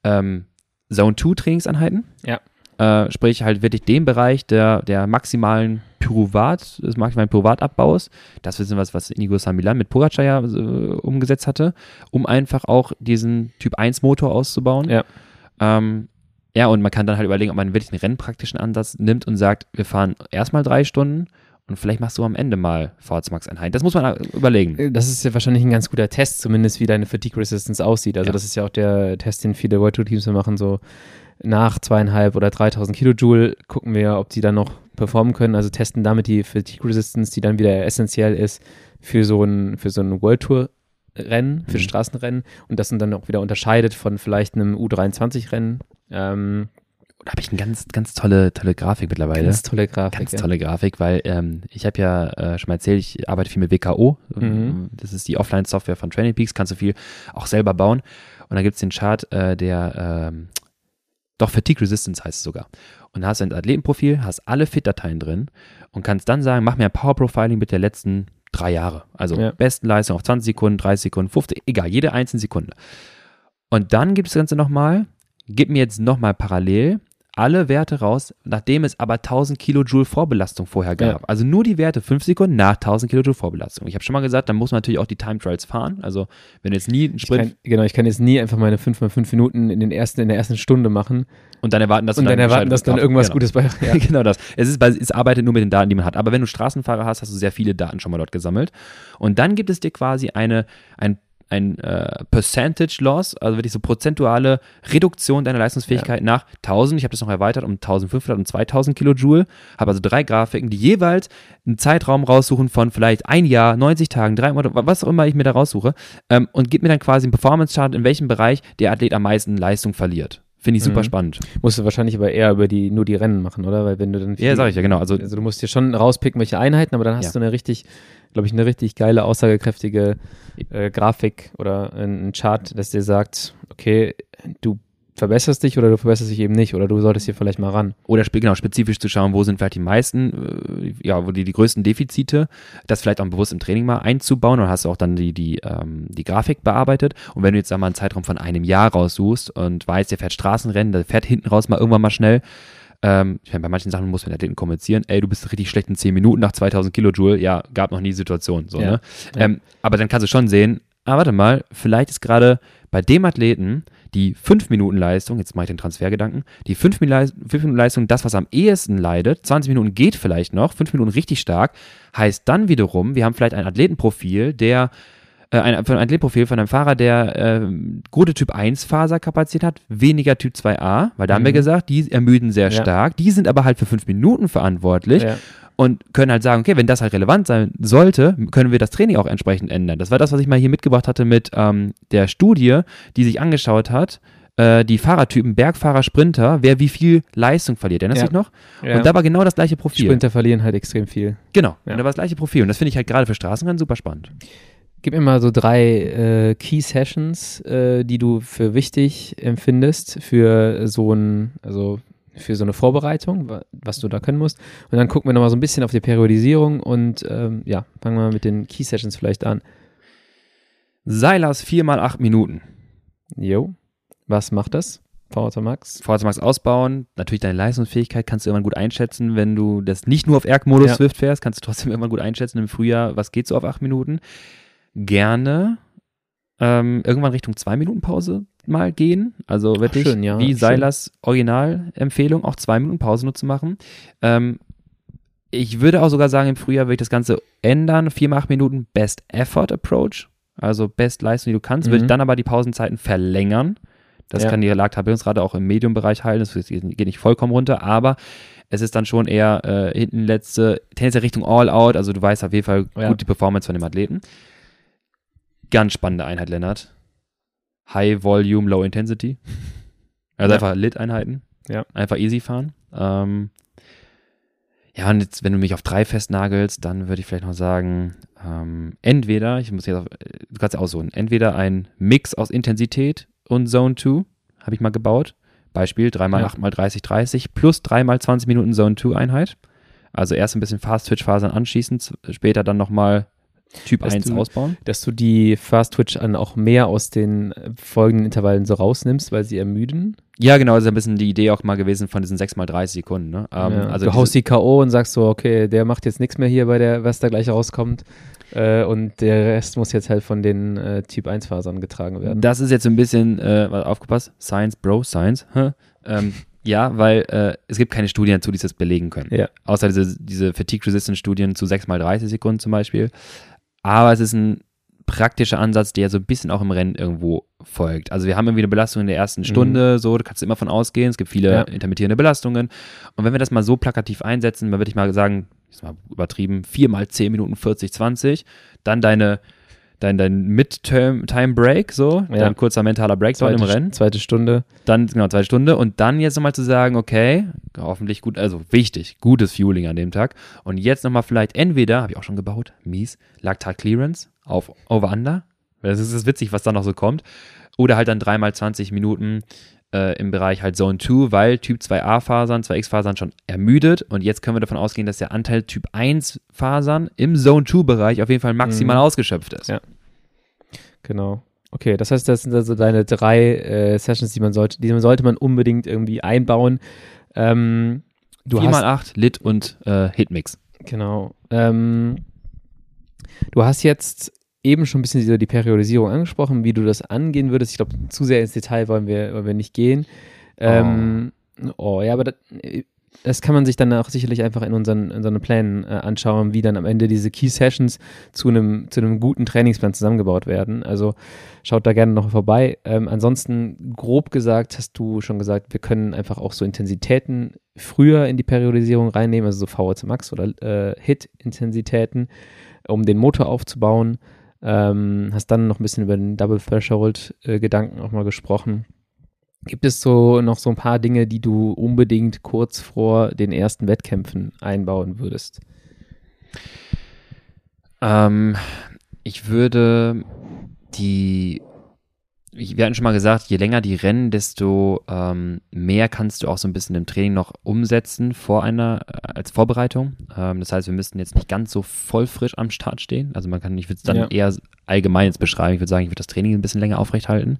Ähm, Zone 2 Trainingseinheiten. Ja. Äh, sprich halt wirklich den Bereich der, der maximalen Pyruvat, des maximalen Pyruvatabbaus. Das ist was, was Inigo San Milan mit Pogacar ja äh, umgesetzt hatte, um einfach auch diesen Typ 1 Motor auszubauen. Ja. Ähm, ja, und man kann dann halt überlegen, ob man wirklich einen rennpraktischen Ansatz nimmt und sagt, wir fahren erstmal drei Stunden und vielleicht machst du am Ende mal VHC Max Einheiten. Das muss man äh, überlegen. Das ist ja wahrscheinlich ein ganz guter Test, zumindest wie deine Fatigue Resistance aussieht. Also Ja. das ist ja auch der Test, den viele World Tour Teams machen, so nach zweieinhalb oder 3000 Kilojoule gucken wir, ob die dann noch performen können. Also testen damit die Fatigue Resistance, die dann wieder essentiell ist für so ein, für so ein World Tour Rennen, für Mhm. Straßenrennen und das dann auch wieder unterscheidet von vielleicht einem U23-Rennen. Ähm, Da habe ich eine ganz, ganz tolle, tolle Grafik mittlerweile. ganz tolle Grafik. Ganz ja. tolle Grafik, weil ähm, ich habe ja äh, schon mal erzählt, ich arbeite viel mit WKO. Mhm. Das ist die Offline-Software von Training Peaks, kannst du viel auch selber bauen. Und da gibt es den Chart, äh, der ähm, doch Fatigue Resistance heißt es sogar. Und da hast du ein Athletenprofil, hast alle Fit-Dateien drin und kannst dann sagen, mach mir ein Power-Profiling mit der letzten drei Jahre. Also Ja. besten Leistung auf 20 Sekunden, 30 Sekunden, 50, egal, jede einzelne Sekunde. Und dann gibt es das Ganze nochmal, gib mir jetzt nochmal parallel alle Werte raus, nachdem es aber 1000 Kilojoule Vorbelastung vorher gab. Ja. Also nur die Werte 5 Sekunden nach 1000 Kilojoule Vorbelastung. Ich habe schon mal gesagt, dann muss man natürlich auch die Time Trials fahren. Also wenn du jetzt nie Ich Sprint kann, genau, ich kann jetzt nie einfach meine 5 mal 5 Minuten in, den ersten, in der ersten Stunde machen und dann erwarten, dass und du dann erwarten, dass dann irgendwas genau. Gutes bei. [LAUGHS] Ja. genau das. Es, ist, es arbeitet nur mit den Daten, die man hat. Aber wenn du Straßenfahrer hast, hast du sehr viele Daten schon mal dort gesammelt. Und dann gibt es dir quasi eine, ein, ein äh, Percentage Loss, also wirklich so prozentuale Reduktion deiner Leistungsfähigkeit nach 1000. Ich habe das noch erweitert um 1500 und 2000 Kilojoule. Habe also drei Grafiken, die jeweils einen Zeitraum raussuchen von vielleicht ein Jahr, 90 Tagen, drei Monate, was auch immer ich mir da raussuche. Ähm, und gib mir dann quasi einen Performance-Chart, in welchem Bereich der Athlet am meisten Leistung verliert. Finde ich super Mhm. spannend. Musst du wahrscheinlich aber eher über die, nur die Rennen machen, oder? Weil wenn du dann. Ja, sag ich ja, genau. Also Also du musst dir schon rauspicken, welche Einheiten, aber dann hast Ja. du eine richtig, glaube ich, eine richtig geile, aussagekräftige äh, Grafik oder ein, ein Chart, das dir sagt, okay, du verbesserst dich oder du verbesserst dich eben nicht oder du solltest hier vielleicht mal ran. oder genau spezifisch zu schauen, wo sind vielleicht die meisten, äh, ja, wo die, die größten Defizite, das vielleicht auch bewusst im Training mal einzubauen und hast du auch dann die, die, ähm, die Grafik bearbeitet. Und wenn du jetzt mal einen Zeitraum von einem Jahr raussuchst und weißt, der fährt Straßenrennen, der fährt hinten raus mal irgendwann mal schnell. Ähm, ich meine, bei manchen Sachen muss man Athleten kommunizieren, ey, du bist richtig schlecht in 10 Minuten nach 2000 Kilojoule, ja, gab noch nie die Situation, so, Ja. ne? Ja. Ähm, aber dann kannst du schon sehen, ah, warte mal, vielleicht ist gerade bei dem Athleten die 5 Minuten Leistung, jetzt mache ich den Transfergedanken, die 5 Minuten Leistung das, was am ehesten leidet. 20 Minuten geht vielleicht noch, 5 Minuten richtig stark. Heißt dann wiederum, wir haben vielleicht ein Athletenprofil, der äh, ein, ein Athletenprofil von einem Fahrer, der äh, gute Typ 1 Faserkapazität hat, weniger Typ 2a, weil da haben wir Mhm. gesagt, die ermüden sehr Ja. stark, die sind aber halt für 5 Minuten verantwortlich Ja. Und können halt sagen, okay, wenn das halt relevant sein sollte, können wir das Training auch entsprechend ändern. Das war das, was ich mal hier mitgebracht hatte mit ähm, der Studie, die sich angeschaut hat, äh, die Fahrertypen, Bergfahrer, Sprinter, wer wie viel Leistung verliert. Erinnerst du Ja. dich noch? Ja. Und da war genau das gleiche Profil. Sprinter verlieren halt extrem viel. Genau, Ja. und da war das gleiche Profil. Und das finde ich halt gerade für Straßenrennen super spannend. Gib mir mal so drei äh, Key Sessions, äh, die du für wichtig empfindest für so ein, also für so eine Vorbereitung, wa- was du da können musst. Und dann gucken wir nochmal so ein bisschen auf die Periodisierung und ähm, ja, fangen wir mal mit den Key Sessions vielleicht an. Seilers 4 mal 8 Minuten. Jo, was macht das? VO Max? VHS Max ausbauen. Natürlich deine Leistungsfähigkeit kannst du irgendwann gut einschätzen. Wenn du das nicht nur auf Erg-Modus Ja. Swift fährst, kannst du trotzdem irgendwann gut einschätzen im Frühjahr, was geht so auf 8 Minuten. Gerne ähm, irgendwann Richtung 2 Minuten Pause mal gehen. Also wirklich schön, ja, wie schön. Seilers Originalempfehlung, auch 2 Minuten Pause nur zu machen. Ähm, ich würde auch sogar sagen, im Frühjahr würde ich das Ganze ändern. 4 mal 8 Minuten Best Effort Approach. Also Bestleistung, die du kannst. Würde Mhm. dann aber die Pausenzeiten verlängern. Das Ja. kann die Lactabierungsrate auch im Medium-Bereich heilen. Das geht nicht vollkommen runter, aber es ist dann schon eher äh, hinten letzte, tendenziell Richtung All-Out. Also du weißt auf jeden Fall Ja. gut die Performance von dem Athleten. Ganz spannende Einheit, Lennart. High Volume, Low Intensity. Also Ja. einfach Lit-Einheiten. Ja. Einfach easy fahren. Ähm, ja, und jetzt, wenn du mich auf drei festnagelst, dann würde ich vielleicht noch sagen, ähm, entweder, ich muss jetzt auf, du kannst ja aussuchen, entweder ein Mix aus Intensität und Zone 2, habe ich mal gebaut. Beispiel 3x8 Ja. x 30, 30 plus 3x 20 Minuten Zone 2 Einheit. Also erst ein bisschen Fast-Twitch-Fasern anschießen, später dann nochmal Typ Dass 1 du- ausbauen. Dass du die Fast Twitch an auch mehr aus den äh, folgenden Intervallen so rausnimmst, weil sie ermüden. Ja, genau, das ist ein bisschen die Idee auch mal gewesen von diesen 6 x 30 Sekunden. Ne? Ähm, ja. also du haust die K.O. und sagst so, okay, der macht jetzt nichts mehr hier bei der, was da gleich rauskommt. Äh, und der Rest muss jetzt halt von den äh, Typ 1 Fasern getragen werden. Das ist jetzt so ein bisschen, äh, aufgepasst, Science, Bro, Science. ähm, ja, weil äh, es gibt keine Studien dazu, die das belegen können. Ja. Außer diese, diese Fatigue-Resistant-Studien zu 6 x 30 Sekunden zum Beispiel. Aber es ist ein praktischer Ansatz, der so ein bisschen auch im Rennen irgendwo folgt. Also wir haben irgendwie eine Belastung in der ersten Stunde, so, da kannst du immer von ausgehen. Es gibt viele Mhm. Ja. intermittierende Belastungen. Und wenn wir das mal so plakativ einsetzen, dann würde ich mal sagen, ist mal übertrieben, 4 mal 10 Minuten 40, 20, dann deine dein, dein Mid-Time-Break, so, Ja. dann kurzer mentaler Breakdown zweite, im Rennen, Zweite Stunde. dann, genau, zweite Stunde und dann jetzt nochmal zu sagen, okay, hoffentlich gut, also wichtig, gutes Fueling an dem Tag und jetzt nochmal vielleicht entweder, habe ich auch schon gebaut, mies, Lactat Clearance auf Over-Under, das ist, das ist witzig, was da noch so kommt, oder halt dann dreimal 20 Minuten äh, im Bereich halt Zone 2, weil Typ 2a-Fasern, 2x-Fasern schon ermüdet und jetzt können wir davon ausgehen, dass der Anteil Typ 1-Fasern im Zone 2-Bereich auf jeden Fall maximal Mhm. ausgeschöpft ist. Ja. Genau. Okay, das heißt, das sind also deine drei äh, Sessions, die man sollte, die sollte man unbedingt irgendwie einbauen. Ähm, du 4x8, Lit und äh, Hitmix. Genau. Ähm, du hast jetzt eben schon ein bisschen die, die Periodisierung angesprochen, wie du das angehen würdest. Ich glaube, zu sehr ins Detail wollen wir, wollen wir nicht gehen. Ähm, oh. ja, aber das, das kann man sich dann auch sicherlich einfach in unseren, in unseren Plänen äh, anschauen, wie dann am Ende diese Key Sessions zu einem, zu einem guten Trainingsplan zusammengebaut werden. Also schaut da gerne noch vorbei. Ähm, ansonsten, grob gesagt, hast du schon gesagt, wir können einfach auch so Intensitäten früher in die Periodisierung reinnehmen, also so VO2 Max oder äh, Hit-Intensitäten, um den Motor aufzubauen. Ähm, hast dann noch ein bisschen über den Double Threshold-Gedanken auch mal gesprochen. Gibt es so noch so ein paar Dinge, die du unbedingt kurz vor den ersten Wettkämpfen einbauen würdest? Ähm, ich würde die, wir hatten schon mal gesagt, je länger die Rennen, desto ähm, mehr kannst du auch so ein bisschen im Training noch umsetzen vor einer, äh, als Vorbereitung. Ähm, das heißt, wir müssten jetzt nicht ganz so voll frisch am Start stehen. Also man kann, ich würde es dann Ja. eher allgemein jetzt beschreiben. Ich würde sagen, ich würde das Training ein bisschen länger aufrechthalten.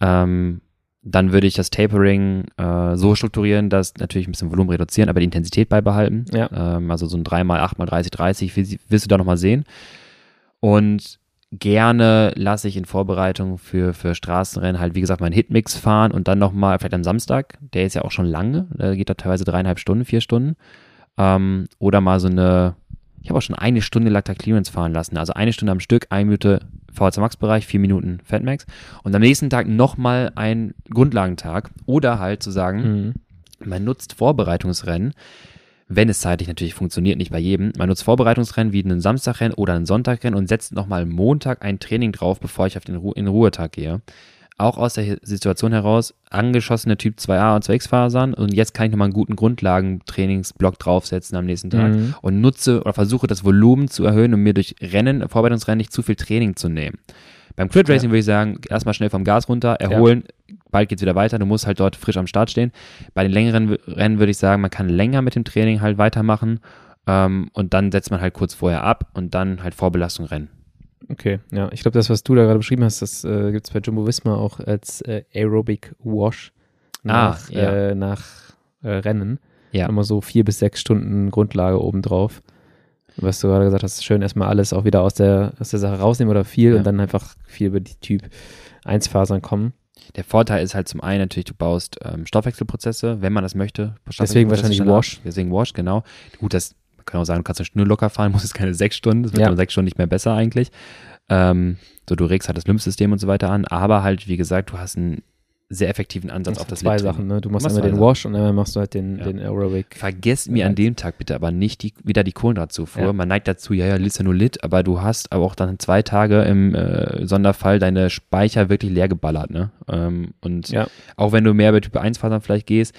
Ähm, dann würde ich das Tapering äh, so strukturieren, dass natürlich ein bisschen Volumen reduzieren, aber die Intensität beibehalten. Ja. Ähm, also so ein 3x8 x 30, 30 will- wirst du da nochmal sehen. Und gerne lasse ich in Vorbereitung für, für Straßenrennen halt, wie gesagt, meinen Hitmix fahren und dann nochmal, vielleicht am Samstag, der ist ja auch schon lange, da geht da teilweise dreieinhalb Stunden, vier Stunden. Ähm, oder mal so eine, ich habe auch schon eine Stunde Lactat Clearance fahren lassen. Also eine Stunde am Stück, eine Minute VHC Max Bereich, vier Minuten Fatmax. Und am nächsten Tag nochmal ein Grundlagentag. Oder halt zu sagen, Mhm. man nutzt Vorbereitungsrennen, wenn es zeitlich natürlich funktioniert, nicht bei jedem. Man nutzt Vorbereitungsrennen wie einen Samstagrennen oder einen Sonntagrennen und setzt nochmal Montag ein Training drauf, bevor ich auf den Ru in den Ruhetag gehe. Auch aus der Situation heraus, angeschossene Typ 2a und 2x-Fasern und jetzt kann ich nochmal einen guten Grundlagentrainingsblock draufsetzen am nächsten Tag Mhm. und nutze oder versuche das Volumen zu erhöhen, um mir durch Rennen, Vorbereitungsrennen nicht zu viel Training zu nehmen. Beim Crit Racing Ja. würde ich sagen, erstmal schnell vom Gas runter, erholen, bald geht's wieder weiter, du musst halt dort frisch am Start stehen. Bei den längeren Rennen würde ich sagen, man kann länger mit dem Training halt weitermachen ähm, und dann setzt man halt kurz vorher ab und dann halt Vorbelastung rennen. Okay, ja. Ich glaube, das, was du da gerade beschrieben hast, das äh, gibt es bei Jumbo Visma auch als äh, Aerobic Wash nach, Ach, ja. äh, nach äh, Rennen. Ja. Immer so vier bis sechs Stunden Grundlage obendrauf. Was du gerade gesagt hast, schön erstmal alles auch wieder aus der, aus der Sache rausnehmen oder viel Ja. und dann einfach viel über die Typ 1 Fasern kommen. Der Vorteil ist halt zum einen natürlich, du baust ähm, Stoffwechselprozesse, wenn man das möchte. Deswegen wahrscheinlich. Wash. Deswegen Wash, genau. Gut, das man kann auch sagen, du kannst eine Stunde locker fahren, [LAUGHS] musst jetzt keine sechs Stunden, das wird Ja. dann sechs Stunden nicht mehr besser eigentlich. Ähm, so, du regst halt das Lymphsystem und so weiter an, aber halt, wie gesagt, du hast einen sehr effektiven Ansatz auf das zwei Lit-Training. Sachen, ne? Du machst machst einmal den Sachen. Wash und einmal machst du halt den, Ja. den Aerobic. Vergesst mir an dem Tag bitte aber nicht die, wieder die Kohlenhydratzufuhr. Ja. Man neigt dazu, ja, ja, Lit, aber du hast aber auch dann zwei Tage im äh, Sonderfall deine Speicher wirklich leer geballert, ne? Ähm, und Ja. auch wenn du mehr über Typ 1 Fasern vielleicht gehst,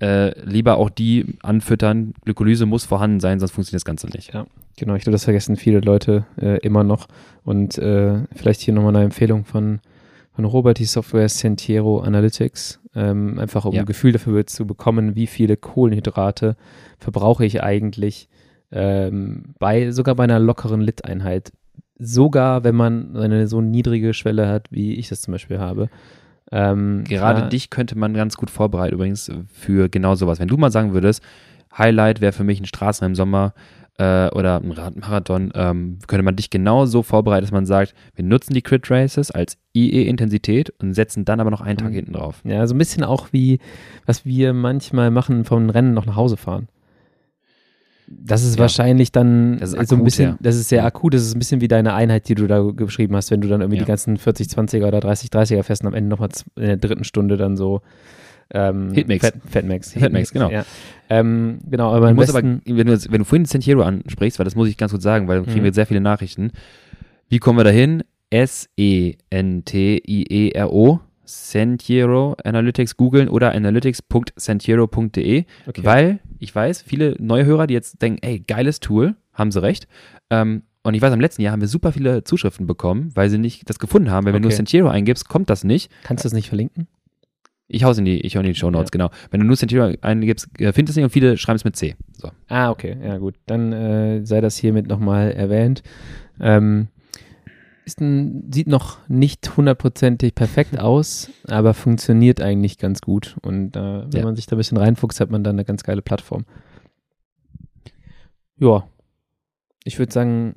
äh, lieber auch die anfüttern. Glykolyse muss vorhanden sein, sonst funktioniert das Ganze nicht. Ja, genau. Ich glaube, das vergessen viele Leute äh, immer noch. Und äh, vielleicht hier nochmal eine Empfehlung von, von Robert, die Software Sentiero Analytics. Ähm, einfach um Ja. ein Gefühl dafür zu bekommen, wie viele Kohlenhydrate verbrauche ich eigentlich ähm, bei sogar bei einer lockeren Lit-Einheit. Sogar wenn man eine so niedrige Schwelle hat, wie ich das zum Beispiel habe. Ähm, Gerade klar, dich könnte man ganz gut vorbereiten übrigens für genau sowas. Wenn du mal sagen würdest, Highlight wäre für mich ein Straßenrennen im Sommer äh, oder ein Radmarathon, ähm, könnte man dich genau so vorbereiten, dass man sagt, wir nutzen die Crit Races als IE-Intensität und setzen dann aber noch einen Tag Mhm. hinten drauf. Ja, so ein bisschen auch wie, was wir manchmal machen, vom Rennen noch nach Hause fahren. Das ist Ja. wahrscheinlich dann Das ist so ein akut, bisschen, ja. das ist sehr akut, das ist ein bisschen wie deine Einheit, die du da geschrieben hast, wenn du dann irgendwie Ja. die ganzen 40, 20er oder 30, 30er fährst und am Ende nochmal in der dritten Stunde dann so ähm, Hitmix. Fat, Fatmax. Hitmix, genau. Ja. Ähm, genau, aber musst aber, wenn du, wenn du vorhin Sentiero ansprichst, weil das muss ich ganz gut sagen, weil dann kriegen Mhm. wir sehr viele Nachrichten. Wie kommen wir dahin? S-E-N-T-I-E-R-O. Sentiero Analytics googeln oder analytics.sentiero.de, Okay. weil ich weiß, viele neue Hörer, die jetzt denken, ey, geiles Tool, haben sie recht. Ähm, und ich weiß, im letzten Jahr haben wir super viele Zuschriften bekommen, weil sie nicht das gefunden haben. Wenn du nur Okay. Sentiero eingibst, kommt das nicht. Kannst du es nicht verlinken? Ich hau's in die, ich hau in die Show Notes, genau. Wenn du nur Sentiero eingibst, äh, findest du es nicht und viele schreiben es mit C. So. Ah, okay, ja gut. Dann äh, sei das hiermit nochmal erwähnt. Ähm, sieht noch nicht hundertprozentig perfekt [LAUGHS] aus, aber funktioniert eigentlich ganz gut. Und äh, wenn Ja. man sich da ein bisschen reinfuchst, hat man dann eine ganz geile Plattform. Ja, ich würde sagen,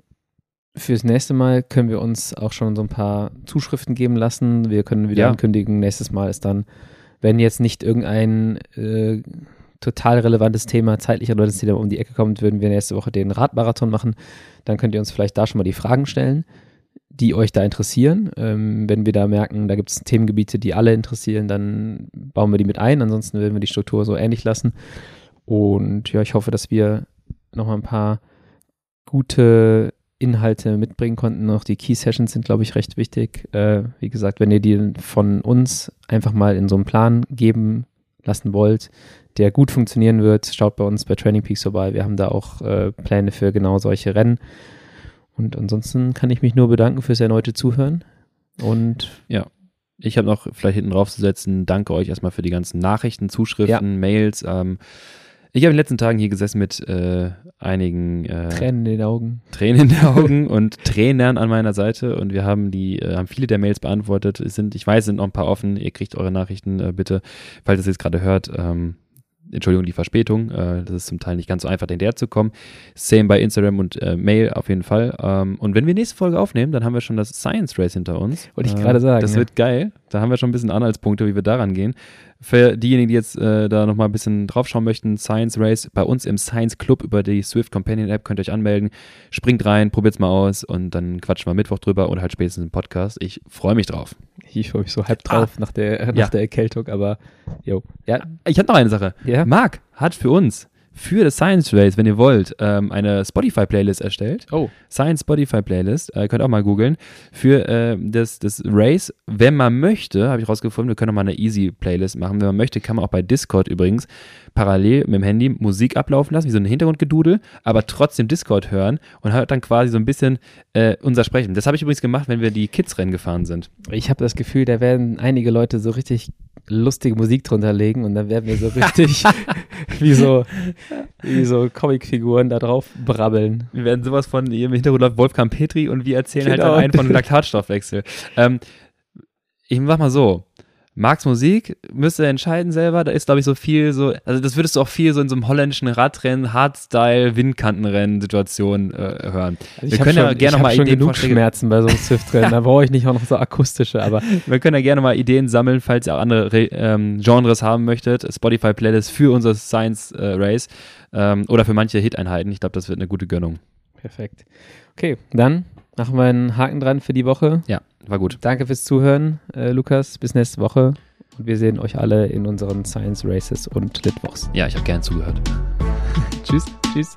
fürs nächste Mal können wir uns auch schon so ein paar Zuschriften geben lassen. Wir können wieder Ja. ankündigen, nächstes Mal ist dann, wenn jetzt nicht irgendein äh, total relevantes Thema zeitlich oder das Thema um die Ecke kommt, würden wir nächste Woche den Radmarathon machen. Dann könnt ihr uns vielleicht da schon mal die Fragen stellen, die euch da interessieren. Ähm, wenn wir da merken, da gibt es Themengebiete, die alle interessieren, dann bauen wir die mit ein. Ansonsten werden wir die Struktur so ähnlich lassen. Und ja, ich hoffe, dass wir nochmal ein paar gute Inhalte mitbringen konnten. Auch die Key Sessions sind, glaube ich, recht wichtig. Äh, wie gesagt, wenn ihr die von uns einfach mal in so einen Plan geben lassen wollt, der gut funktionieren wird, schaut bei uns bei Training Peaks vorbei. Wir haben da auch äh, Pläne für genau solche Rennen. Und ansonsten kann ich mich nur bedanken fürs erneute Zuhören. Und Ich habe noch vielleicht hinten drauf zu setzen, danke euch erstmal für die ganzen Nachrichten, Zuschriften, Mails. Ähm, ich habe in den letzten Tagen hier gesessen mit äh, einigen äh, Tränen in den Augen. Tränen in den [LAUGHS] Augen und Trainern an meiner Seite und wir haben die, äh, haben viele der Mails beantwortet. Es sind, ich weiß, es sind noch ein paar offen. Ihr kriegt eure Nachrichten äh, bitte, falls ihr es jetzt gerade hört. Ähm, Entschuldigung, die Verspätung. Äh, das ist zum Teil nicht ganz so einfach, hinterher zu kommen. Same bei Instagram und äh, Mail auf jeden Fall. Ähm, und wenn wir nächste Folge aufnehmen, dann haben wir schon das Science Race hinter uns. Wollte ich Äh, gerade sagen, Das ja. wird geil. Da haben wir schon ein bisschen Anhaltspunkte, wie wir daran gehen. Für diejenigen, die jetzt äh, da nochmal ein bisschen draufschauen möchten, Science Race bei uns im Science Club über die Swift Companion App könnt ihr euch anmelden. Springt rein, probiert's mal aus und dann quatschen wir Mittwoch drüber oder halt spätestens im Podcast. Ich freue mich drauf. Ich freue mich so halb drauf nach, der, nach Ja. der Erkältung, aber jo. Ja, Ich habe noch eine Sache. ja. Marc hat für uns, für das Science Race, wenn ihr wollt, ähm, eine Spotify-Playlist erstellt. Oh, Science Spotify Playlist, äh, könnt auch mal googeln, für äh, das, das Race. Wenn man möchte, habe ich rausgefunden, wir können auch mal eine Easy Playlist machen. Wenn man möchte, kann man auch bei Discord übrigens parallel mit dem Handy Musik ablaufen lassen, wie so ein Hintergrundgedudel, aber trotzdem Discord hören und hört dann quasi so ein bisschen äh, unser Sprechen. Das habe ich übrigens gemacht, wenn wir die Kids-Rennen gefahren sind. ich habe das Gefühl, da werden einige Leute so richtig lustige Musik drunter legen und dann werden wir so richtig [LAUGHS] [LAUGHS] wie so, wie so Comicfiguren da drauf brabbeln. Wir werden sowas von, im Hintergrund läuft Wolfgang Petri und wir erzählen halt Genau. dann einen von Laktatstoffwechsel. ähm, ich mach mal so. Marks Musik müsst ihr entscheiden selber. Da ist, glaube ich, so viel so, also das würdest du auch viel so in so einem holländischen Radrennen, Hardstyle, Windkantenrennen-Situation äh, hören. Also Wir können ja gerne mal Ideen, genug Vorschläge- Schmerzen bei so einem Swift-Rennen. Da brauche ich nicht auch noch so akustische, aber [LAUGHS] Wir können ja gerne mal Ideen sammeln, falls ihr auch andere Re ähm, Genres haben möchtet. Spotify-Playlist für unser Science äh, Race ähm, oder für manche Hit-Einheiten. Ich glaube, das wird eine gute Gönnung. perfekt. Okay, dann machen wir einen Haken dran für die Woche. Ja, war gut. Danke fürs Zuhören, äh, Lukas. Bis nächste Woche. Und wir sehen euch alle in unseren Science Races und Litwochs. Ja, ich habe gern zugehört. [LAUGHS] Tschüss. Tschüss.